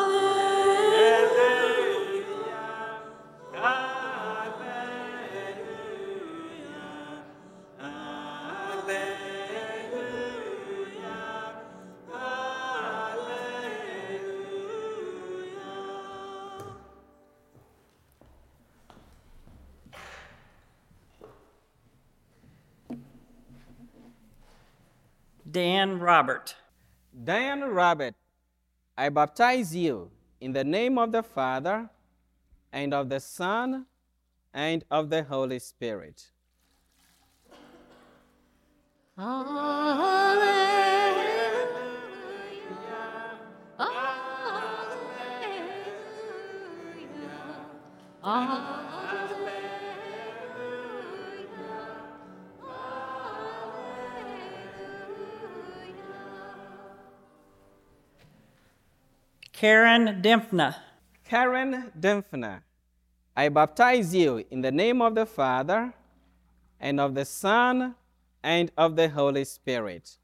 Dan Robert. Dan Robert, I baptize you in the name of the Father, and of the Son, and of the Holy Spirit. Karen Dymphna. Karen Dymphna, I baptize you in the name of the Father, and of the Son, and of the Holy Spirit.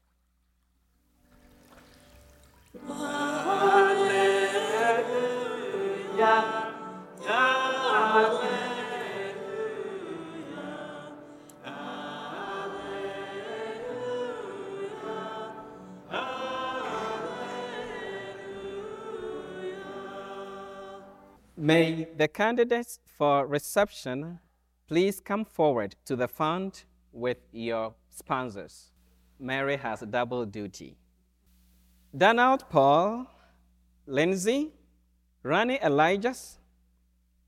May the candidates for reception please come forward to the front with your sponsors. Mary has double duty. Donald Paul, Lindsay, Ronnie Elijahs,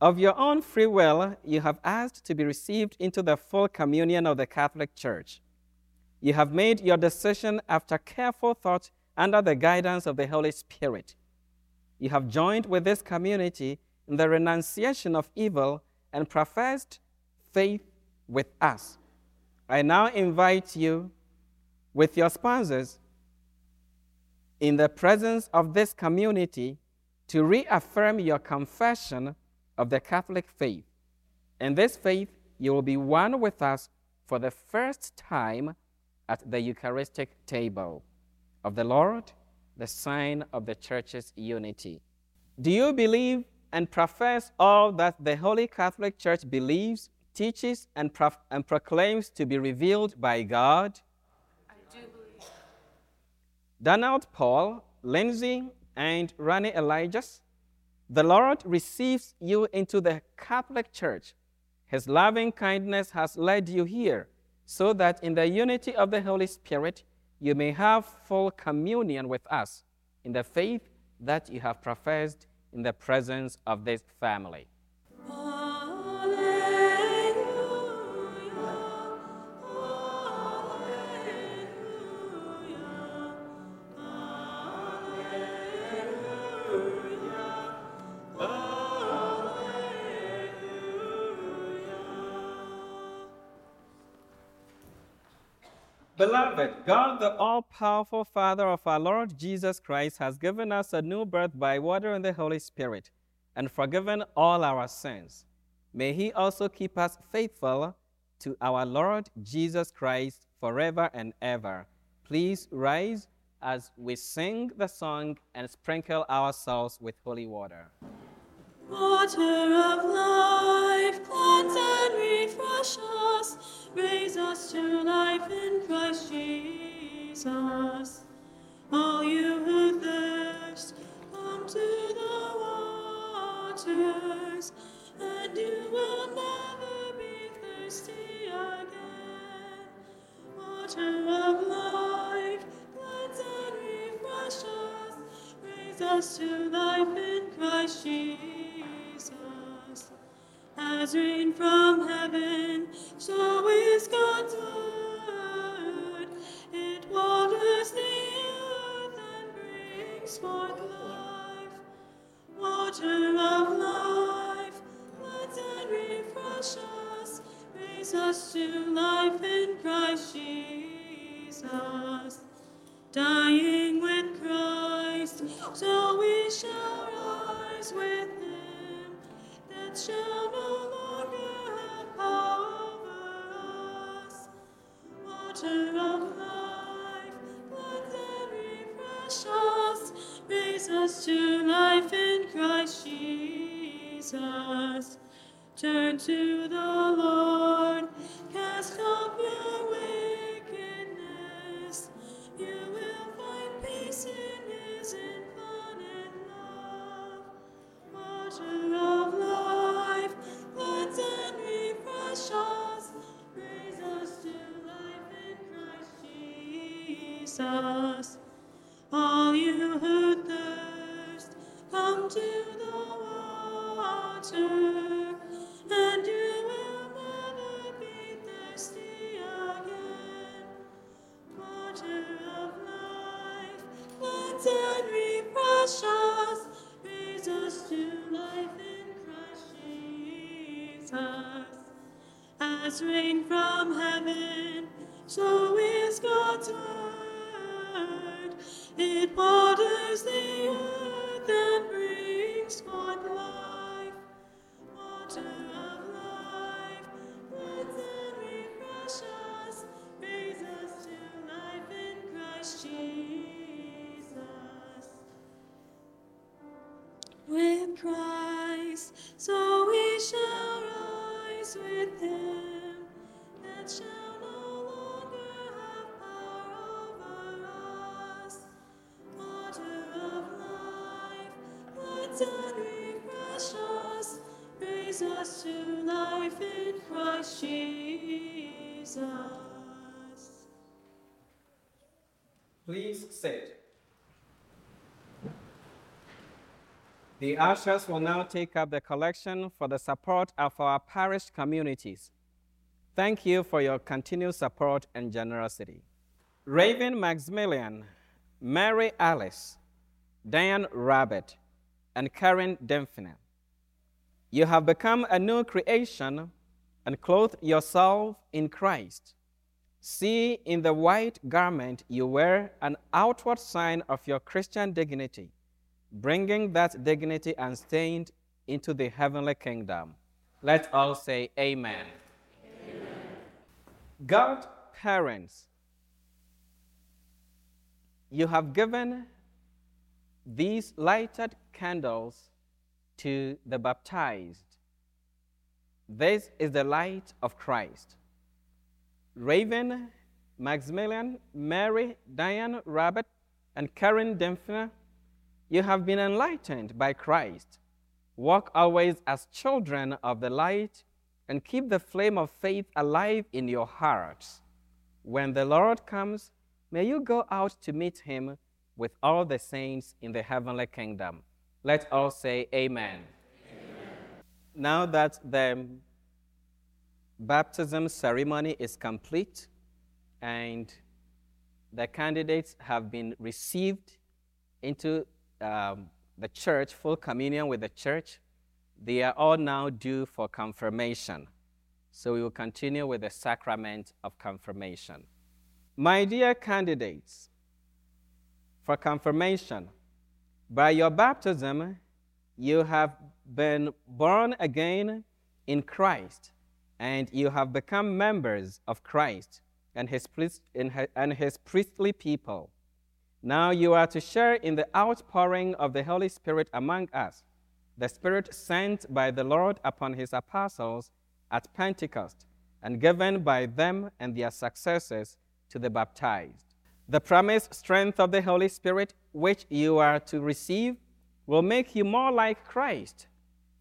of your own free will, you have asked to be received into the full communion of the Catholic Church. You have made your decision after careful thought under the guidance of the Holy Spirit. You have joined with this community in the renunciation of evil and professed faith with us. I now invite you, with your sponsors, in the presence of this community, to reaffirm your confession of the Catholic faith. In this faith, you will be one with us for the first time at the Eucharistic table of the Lord, the sign of the Church's unity. Do you believe and profess all that the Holy Catholic Church believes, teaches, and, prof- and proclaims to be revealed by God? I do believe. Donald Paul, Lindsay, and Ronnie Elijahs, the Lord receives you into the Catholic Church. His loving kindness has led you here so that in the unity of the Holy Spirit you may have full communion with us in the faith that you have professed in the presence of this family. Beloved, God, the all powerful Father of our Lord Jesus Christ, has given us a new birth by water and the Holy Spirit and forgiven all our sins. May He also keep us faithful to our Lord Jesus Christ forever and ever. Please rise as we sing the song and sprinkle ourselves with holy water. Water of life, cleanse and refresh us, raise us to life in Christ Jesus. All you who thirst, come to the waters, and you will never be thirsty again. Water of life, cleanse and refresh us, us to life in Christ Jesus. As rain from heaven, so is God's word. It waters the earth and brings forth life. Water of life, floods and refresh us, raise us to life in Christ Jesus. Dying with Christ, so we shall rise with him. That shall no longer have power over us. Water of life, cleanse and refresh us, raise us to life in Christ Jesus. Turn to the Lord, cast off your wickedness. To life in Christ Jesus. I knew the water, and you will It waters the earth and us to life in Christ Jesus. Please sit. The ushers will now take up the collection for the support of our parish communities. Thank you for your continued support and generosity. Raven Maximilian, Mary Alice, Dan Robert, and Karen Dymphna. You have become a new creation and clothed yourself in Christ. See in the white garment you wear an outward sign of your Christian dignity, bringing that dignity unstained into the heavenly kingdom. Let's all say Amen. God, parents, you have given these lighted candles to the baptized. This is the light of Christ. Raven, Maximilian, Mary, Dan Robert, and Karen Dymphna, you have been enlightened by Christ. Walk always as children of the light and keep the flame of faith alive in your hearts. When the Lord comes, may you go out to meet him with all the saints in the heavenly kingdom. Let all say amen. Now that the baptism ceremony is complete and the candidates have been received into um, the church, full communion with the church, they are all now due for confirmation. So we will continue with the sacrament of confirmation. My dear candidates, for confirmation, by your baptism, you have been born again in Christ, and you have become members of Christ and his, and his priestly people. Now you are to share in the outpouring of the Holy Spirit among us, the Spirit sent by the Lord upon his apostles at Pentecost, and given by them and their successors to the baptized. The promised strength of the Holy Spirit, which you are to receive, will make you more like Christ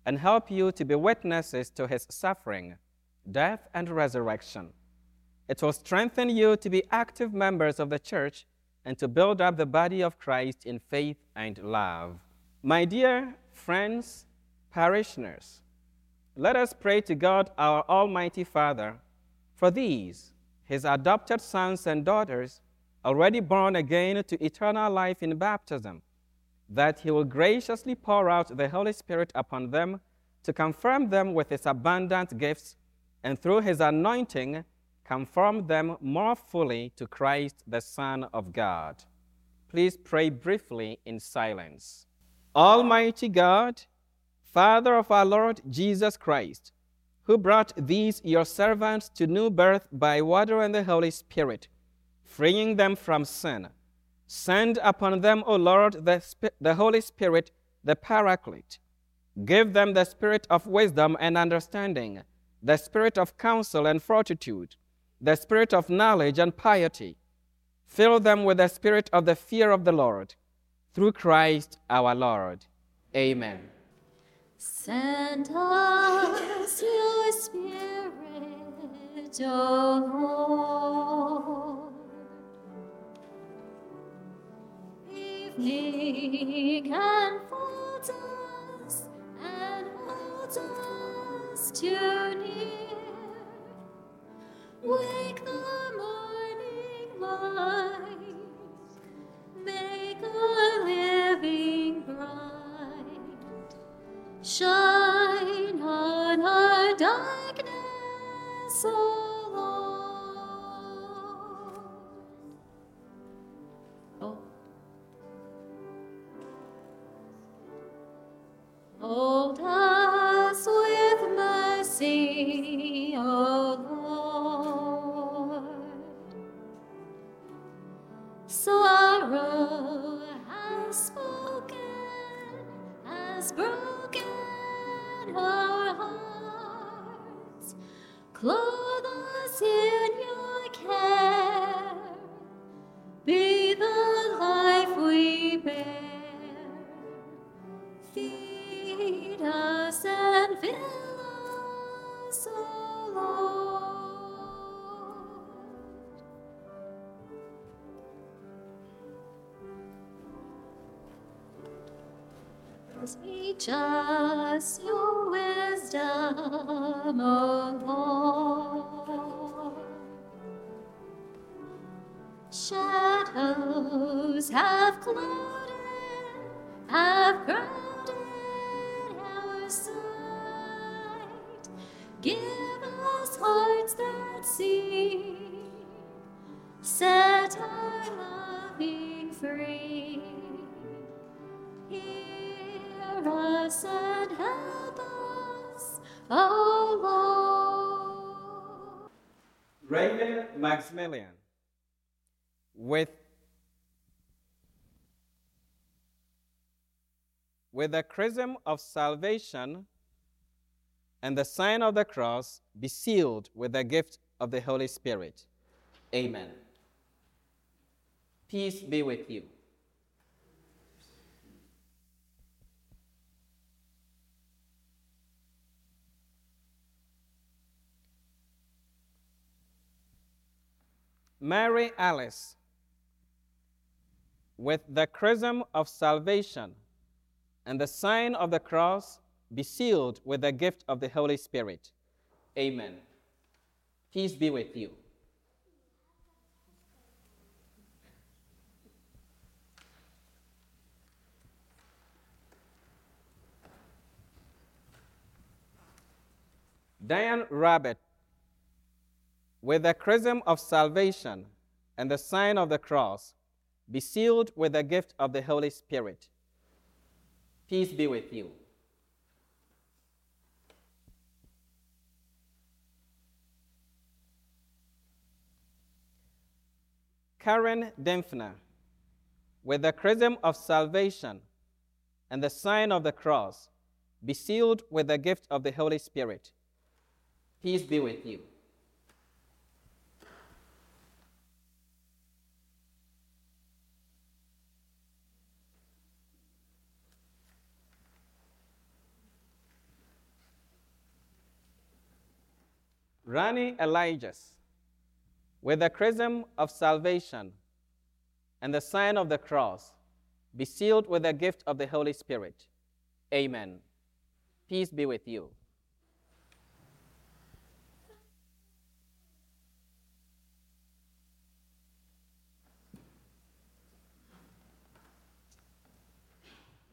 and help you to be witnesses to his suffering, death, and resurrection. It will strengthen you to be active members of the church and to build up the body of Christ in faith and love. My dear friends, parishioners, let us pray to God, our Almighty Father, for these, his adopted sons and daughters, already born again to eternal life in baptism, that he will graciously pour out the Holy Spirit upon them to confirm them with his abundant gifts, and through his anointing, conform them more fully to Christ, the Son of God. Please pray briefly in silence. Almighty God, Father of our Lord Jesus Christ, who brought these your servants to new birth by water and the Holy Spirit, freeing them from sin, send upon them, O Lord, the, Sp- the Holy Spirit, the Paraclete. Give them the spirit of wisdom and understanding, the spirit of counsel and fortitude the spirit of knowledge and piety. Fill them with the spirit of the fear of the Lord. Through Christ our Lord. Amen. Send us your spirit, O Lord. Us and us too near. Wake the morning light, make our living bright. Shine on our darkness, oh. Clothe us in your care. Be the life we bear. Feed us and fill us, O Lord. Teach us your wisdom, O Lord. Shadows have clouded, have crowded our sight. Give us hearts that see, set our loving free. Hear us and help us, O Lord. Raven Maximilian with with the chrism of salvation and the sign of the cross be sealed with the gift of the Holy Spirit. Amen. Peace be with you. Mary Alice, with the chrism of salvation and the sign of the cross, be sealed with the gift of the Holy Spirit. Amen. Peace be with you. Dan Robert, with the chrism of salvation and the sign of the cross, be sealed with the gift of the Holy Spirit. Peace be with you. Karen Dymphna, with the chrism of salvation and the sign of the cross, be sealed with the gift of the Holy Spirit. Peace be with you. Ronnie Elijahs, with the chrism of salvation and the sign of the cross, be sealed with the gift of the Holy Spirit. Amen. Peace be with you.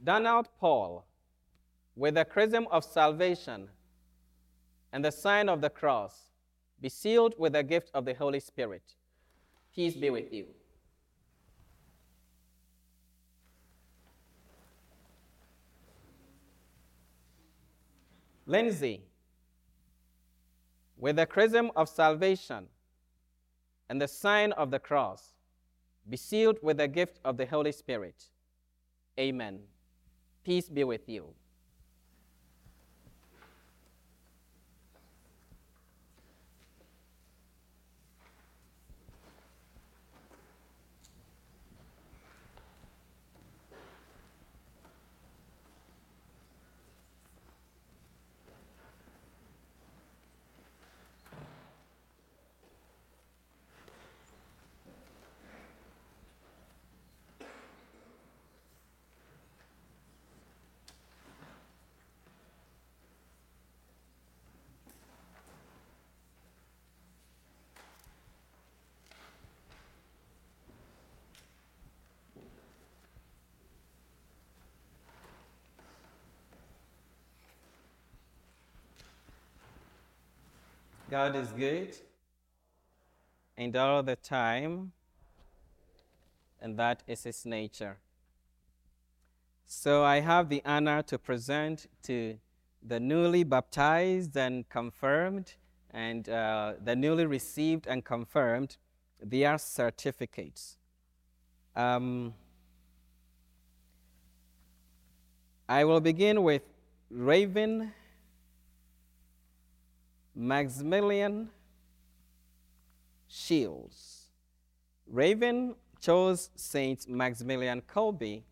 Donald Paul, with the chrism of salvation and the sign of the cross, be sealed with the gift of the Holy Spirit. Peace be with you. Lindsay, with the chrism of salvation and the sign of the cross, be sealed with the gift of the Holy Spirit. Amen. Peace be with you. God is good and all the time, and that is his nature. So I have the honor to present to the newly baptized and confirmed, and uh, the newly received and confirmed their certificates. Um, I will begin with Raven Maximilian Shields. Raven chose Saint Maximilian Kolbe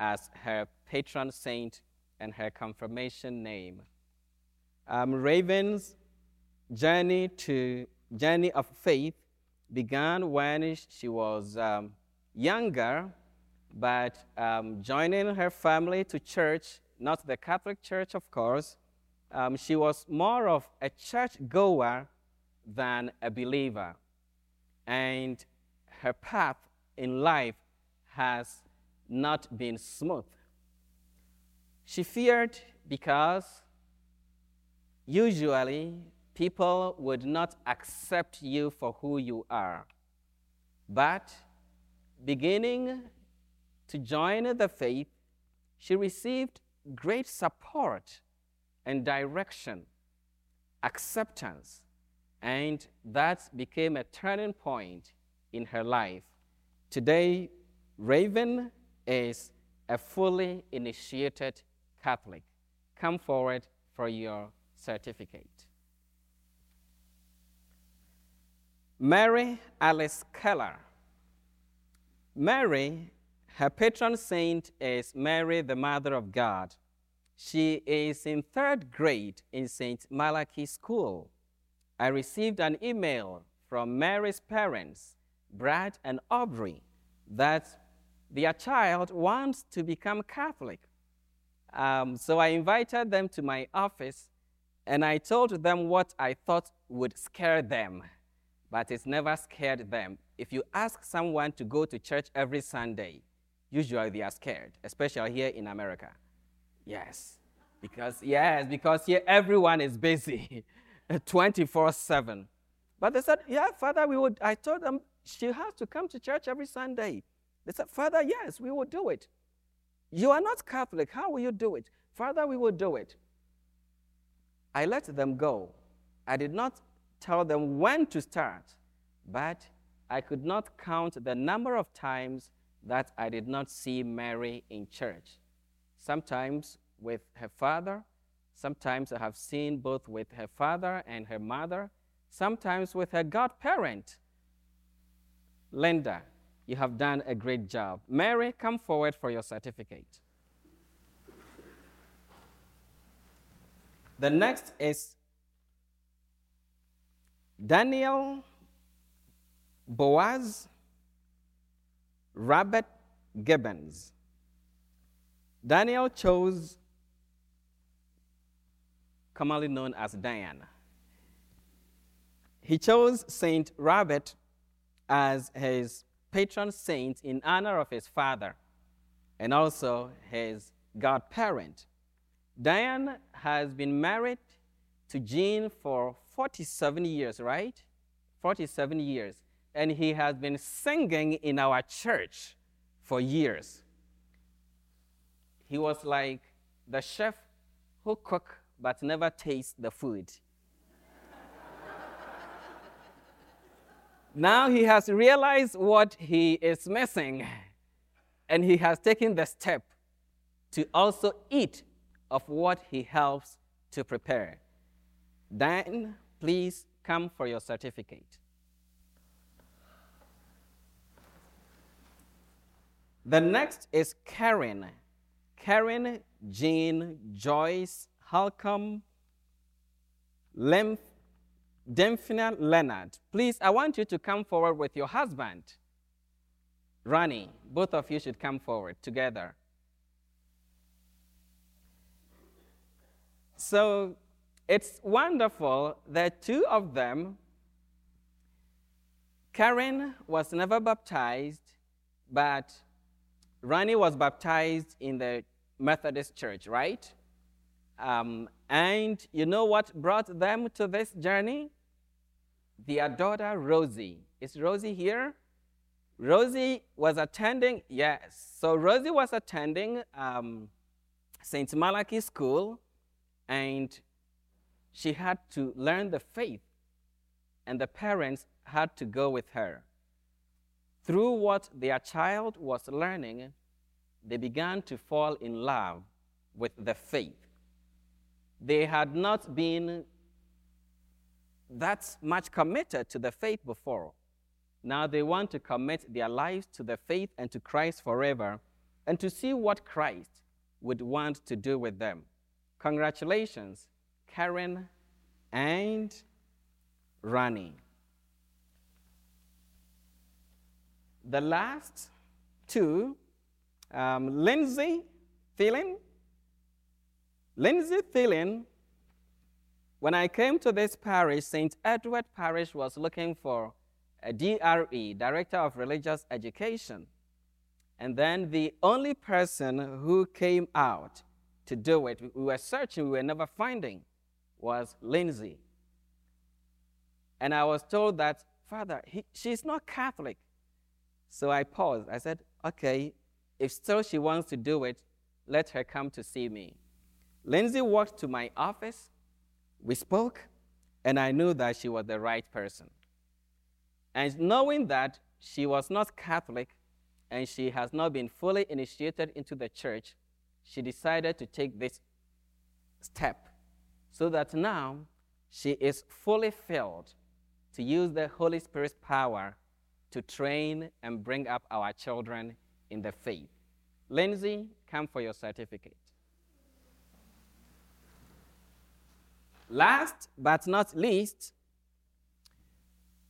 as her patron saint and her confirmation name. Um, Raven's journey to journey of faith began when she was um, younger, but um, joining her family to church, not the Catholic Church, of course, um, she was more of a church goer than a believer. And her path in life has not been smooth. She feared because usually people would not accept you for who you are. But beginning to join the faith, she received great support and direction, acceptance, and that became a turning point in her life. Today, Raven is a fully initiated Catholic. Come forward for your certificate. Mary Alice Keller. Mary, her patron saint is Mary, the Mother of God. She is in third grade in St. Malachy School. I received an email from Mary's parents, Brad and Aubrey, that their child wants to become Catholic. Um, so I invited them to my office and I told them what I thought would scare them, but it's never scared them. If you ask someone to go to church every Sunday, usually they are scared, especially here in America. Yes, because, yes, because here everyone is busy 24 7. But they said, Yeah, Father, we would. I told them she has to come to church every Sunday. They said, Father, yes, we will do it. You are not Catholic. How will you do it? Father, we will do it. I let them go. I did not tell them when to start, but I could not count the number of times that I did not see Mary in church. Sometimes with her father, sometimes I have seen both with her father and her mother, sometimes with her godparent. Linda, you have done a great job. Mary, come forward for your certificate. The next is Daniel Boaz Robert Gibbons. Daniel chose, commonly known as Dan. He chose Saint Robert as his patron saint in honor of his father and also his godparent. Diane has been married to Jean for 47 years, right? 47 years. And he has been singing in our church for years. He was like the chef who cook but never tastes the food. now he has realized what he is missing, and he has taken the step to also eat of what he helps to prepare. Then please come for your certificate. The next is Karen. Karen Jean Joyce Halcombe Lemf Dymphna Leonard. Please, I want you to come forward with your husband. Ronnie, both of you should come forward together. So it's wonderful that two of them, Karen was never baptized, but Ronnie was baptized in the Methodist Church, right? Um, and you know what brought them to this journey? their daughter Rosie. Is Rosie here? Rosie was attending, yes. So Rosie was attending um, St. Malachy School, and she had to learn the faith, and the parents had to go with her. Through what their child was learning, they began to fall in love with the faith. They had not been that much committed to the faith before. Now they want to commit their lives to the faith and to Christ forever and to see what Christ would want to do with them. Congratulations, Karen and Ronnie. The last two, um, Lindsay Thielen. Lindsay Thielen, when I came to this parish, St. Edward Parish was looking for a DRE, Director of Religious Education. And then the only person who came out to do it, we were searching, we were never finding, was Lindsay. And I was told that, Father, he, she's not Catholic. So I paused. I said, okay, if still she wants to do it, let her come to see me. Lindsay walked to my office. We spoke, and I knew that she was the right person. And knowing that she was not Catholic and she has not been fully initiated into the church, she decided to take this step so that now she is fully filled to use the Holy Spirit's power to train and bring up our children in the faith. Lindsay, come for your certificate. Last but not least,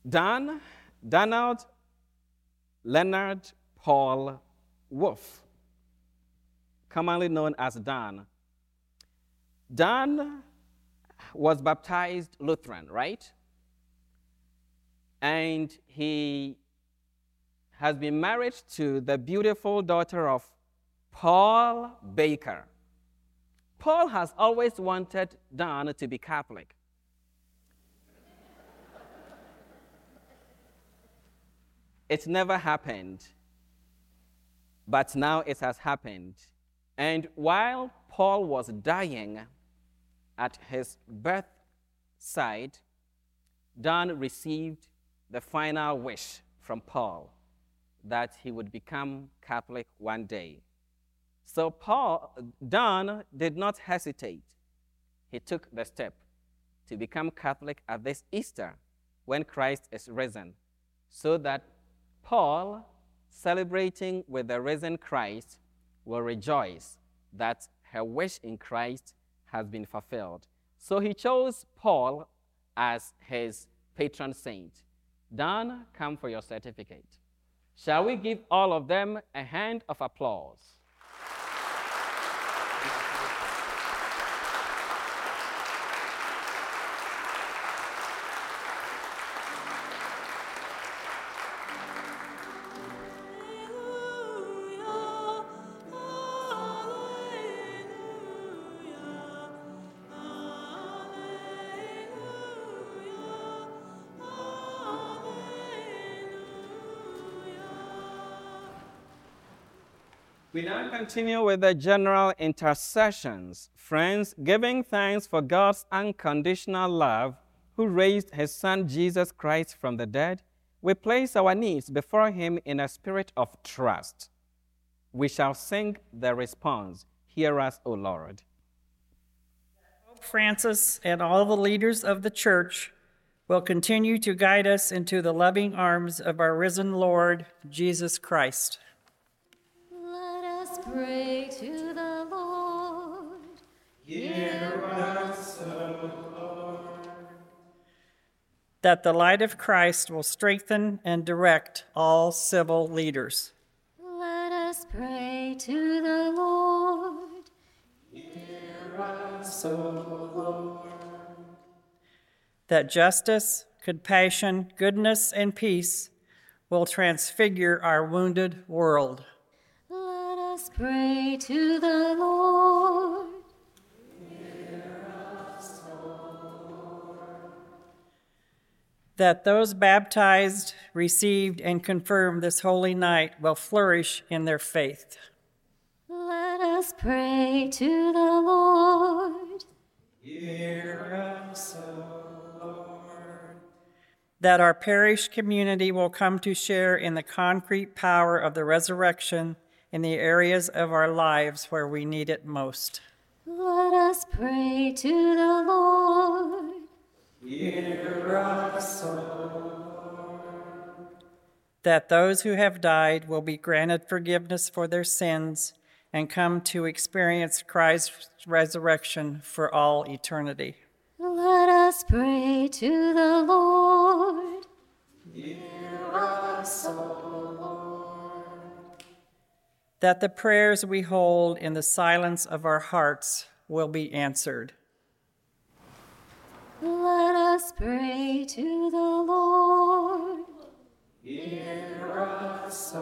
Dan, Donald Leonard Paul Wolf, commonly known as Dan. Dan was baptized Lutheran, right? And he has been married to the beautiful daughter of Paul Baker. Paul has always wanted Dan to be Catholic. It never happened, but now it has happened. And while Paul was dying at his bedside, Dan received the final wish from Paul that he would become Catholic one day. So Paul, Dan did not hesitate. He took the step to become Catholic at this Easter when Christ is risen, so that Paul, celebrating with the risen Christ, will rejoice that her wish in Christ has been fulfilled. So he chose Paul as his patron saint. Dan, come for your certificate. Shall we give all of them a hand of applause? Continue with the general intercessions. Friends, giving thanks for God's unconditional love, who raised his Son Jesus Christ from the dead, we place our needs before him in a spirit of trust. We shall sing the response Hear us, O Lord. Pope Francis and all the leaders of the church will continue to guide us into the loving arms of our risen Lord, Jesus Christ. Us pray to the Lord. That the light of Christ will strengthen and direct all civil leaders. Let us pray to the Lord. That justice, compassion, goodness, and peace will transfigure our wounded world. Us pray to the Lord. that those baptized, received, and confirmed this holy night will flourish in their faith. Let us pray to the Lord. That our parish community will come to share in the concrete power of the resurrection in the areas of our lives where we need it most. Let us pray to the Lord. That those who have died will be granted forgiveness for their sins and come to experience Christ's resurrection for all eternity. Let us pray to the Lord. That the prayers we hold in the silence of our hearts will be answered. Let us pray to the Lord. Hear us, O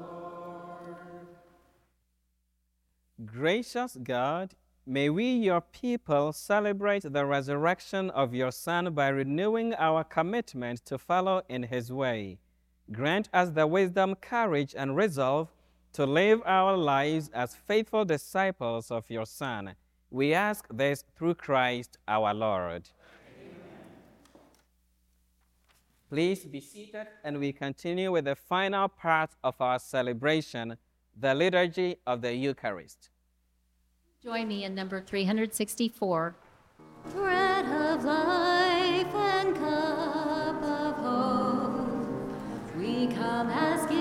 Lord. Gracious God, may we, your people, celebrate the resurrection of your Son by renewing our commitment to follow in his way. Grant us the wisdom, courage, and resolve to live our lives as faithful disciples of your Son. We ask this through Christ our Lord. Please be seated, and we continue with the final part of our celebration, the liturgy of the Eucharist. Join me in number 364. Bread of life and cup of hope, we come as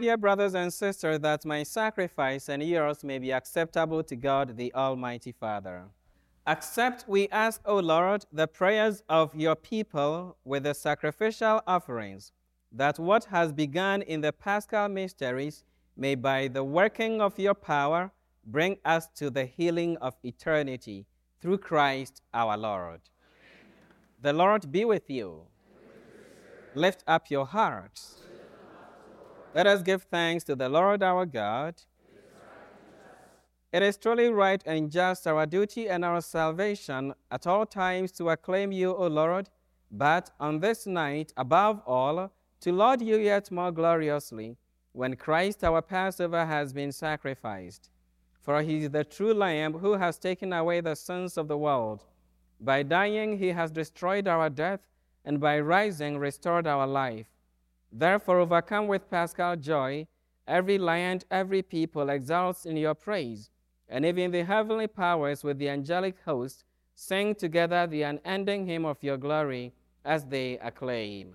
dear brothers and sisters, that my sacrifice and yours may be acceptable to God the Almighty Father. Accept, we ask, O Lord, the prayers of your people with the sacrificial offerings, that what has begun in the paschal mysteries may, by the working of your power, bring us to the healing of eternity through Christ our Lord. The Lord be with you. Lift up your hearts. Let us give thanks to the Lord our God. It is truly right and just, our duty and our salvation, at all times to acclaim you, O Lord, but on this night, above all, to laud you yet more gloriously, when Christ our Passover has been sacrificed. For he is the true Lamb who has taken away the sins of the world. By dying, he has destroyed our death and by rising restored our life. Therefore, overcome with paschal joy, every land, every people exalts in your praise, and even the heavenly powers with the angelic host sing together the unending hymn of your glory as they acclaim.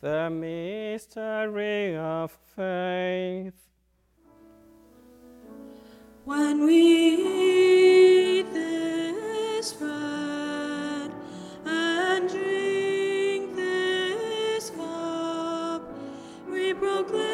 The mystery of faith. When we eat this bread and drink this cup, we proclaim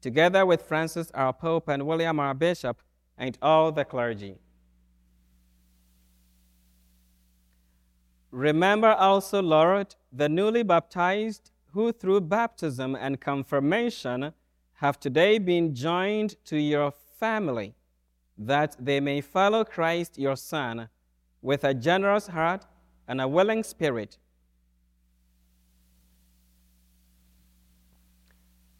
together with Francis our Pope and William our Bishop and all the clergy. Remember also, Lord, the newly baptized who through baptism and confirmation have today been joined to your family, that they may follow Christ your Son with a generous heart and a willing spirit.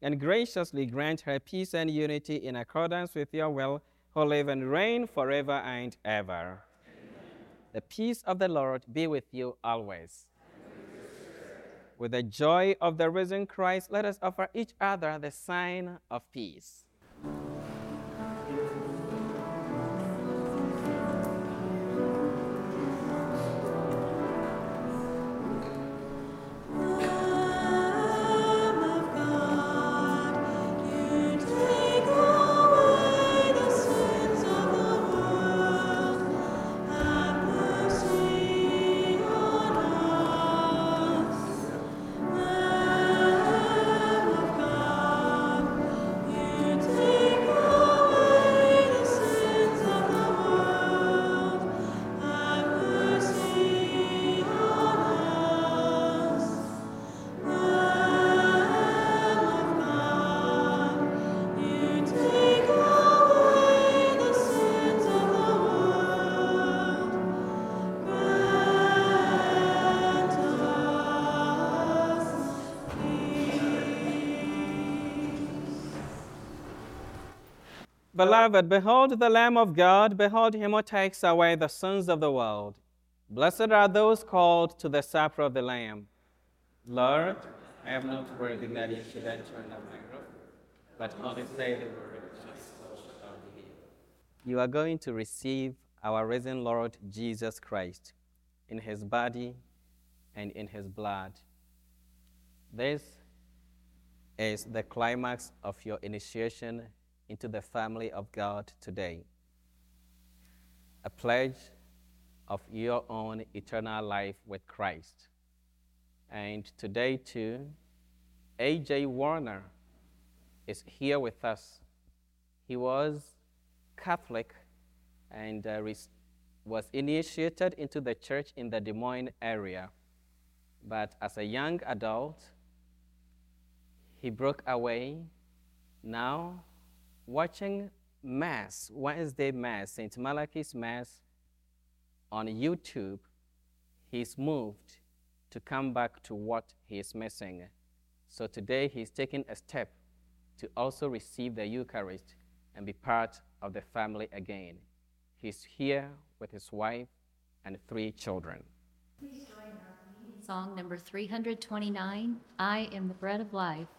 and graciously grant her peace and unity in accordance with your will, who live and reign forever and ever. Amen. The peace of the Lord be with you always. With, with the joy of the risen Christ, let us offer each other the sign of peace. Beloved, behold the Lamb of God, behold him who takes away the sins of the world. Blessed are those called to the supper of the Lamb. Lord, I am not worthy that you should enter under my roof, but only say the word, You are going to receive our risen Lord Jesus Christ in his body and in his blood. This is the climax of your initiation into the family of God today. A pledge of your own eternal life with Christ. And today, too, A.J. Warner is here with us. He was Catholic and uh, was initiated into the church in the Des Moines area. But as a young adult, he broke away. Now watching Mass, Wednesday Mass, St. Malachy's Mass on YouTube, he's moved to come back to what he is missing. So today he's taking a step to also receive the Eucharist and be part of the family again. He's here with his wife and three children. Song number 329 I am the bread of life.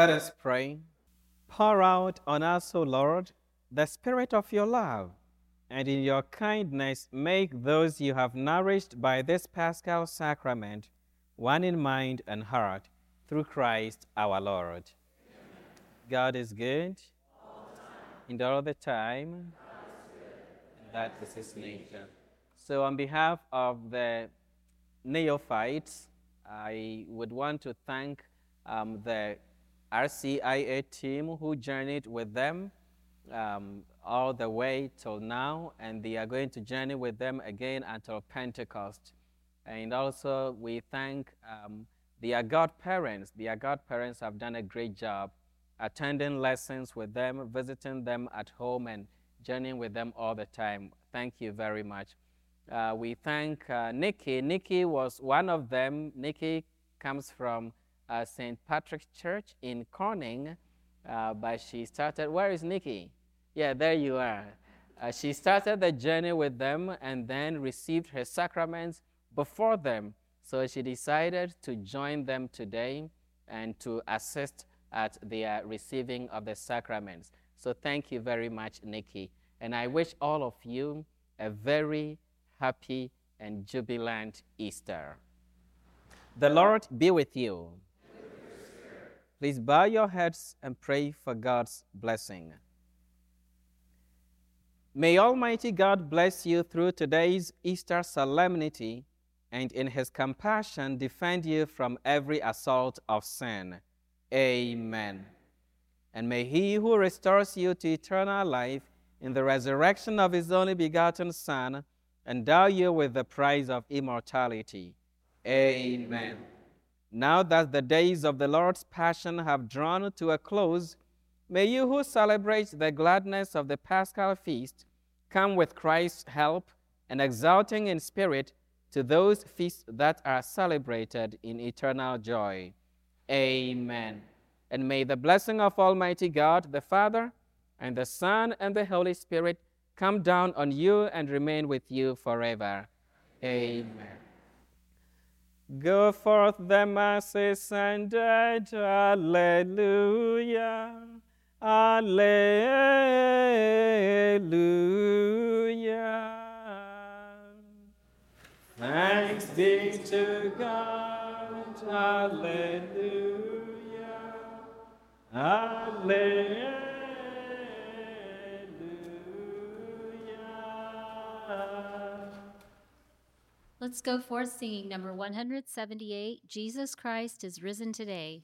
Let us pray. Pour out on us, O Lord, the spirit of your love, and in your kindness make those you have nourished by this paschal sacrament one in mind and heart, through Christ our Lord. God is good, and all the time. That is his nature. So, on behalf of the neophytes, I would want to thank um, the RCIA team who journeyed with them um, all the way till now, and they are going to journey with them again until Pentecost. And also, we thank um, their godparents. Their godparents have done a great job attending lessons with them, visiting them at home, and journeying with them all the time. Thank you very much. Uh, we thank uh, Nikki. Nikki was one of them. Nikki comes from uh, St. Patrick's Church in Corning, uh, but she started. Where is Nikki? Yeah, there you are. Uh, she started the journey with them and then received her sacraments before them. So she decided to join them today and to assist at their receiving of the sacraments. So thank you very much, Nikki. And I wish all of you a very happy and jubilant Easter. The Lord be with you. Please bow your heads and pray for God's blessing. May Almighty God bless you through today's Easter solemnity and in his compassion defend you from every assault of sin. Amen. And may he who restores you to eternal life in the resurrection of his only begotten Son endow you with the prize of immortality. Amen. Now that the days of the Lord's passion have drawn to a close, may you who celebrate the gladness of the Paschal feast come with Christ's help and exulting in spirit to those feasts that are celebrated in eternal joy. Amen. And may the blessing of Almighty God, the Father, and the Son, and the Holy Spirit come down on you and remain with you forever. Amen. Go forth the masses and ended. Alleluia. Alleluia. Thanks be to God. Alleluia. Alleluia. Let's go forth singing number 178 Jesus Christ is risen today.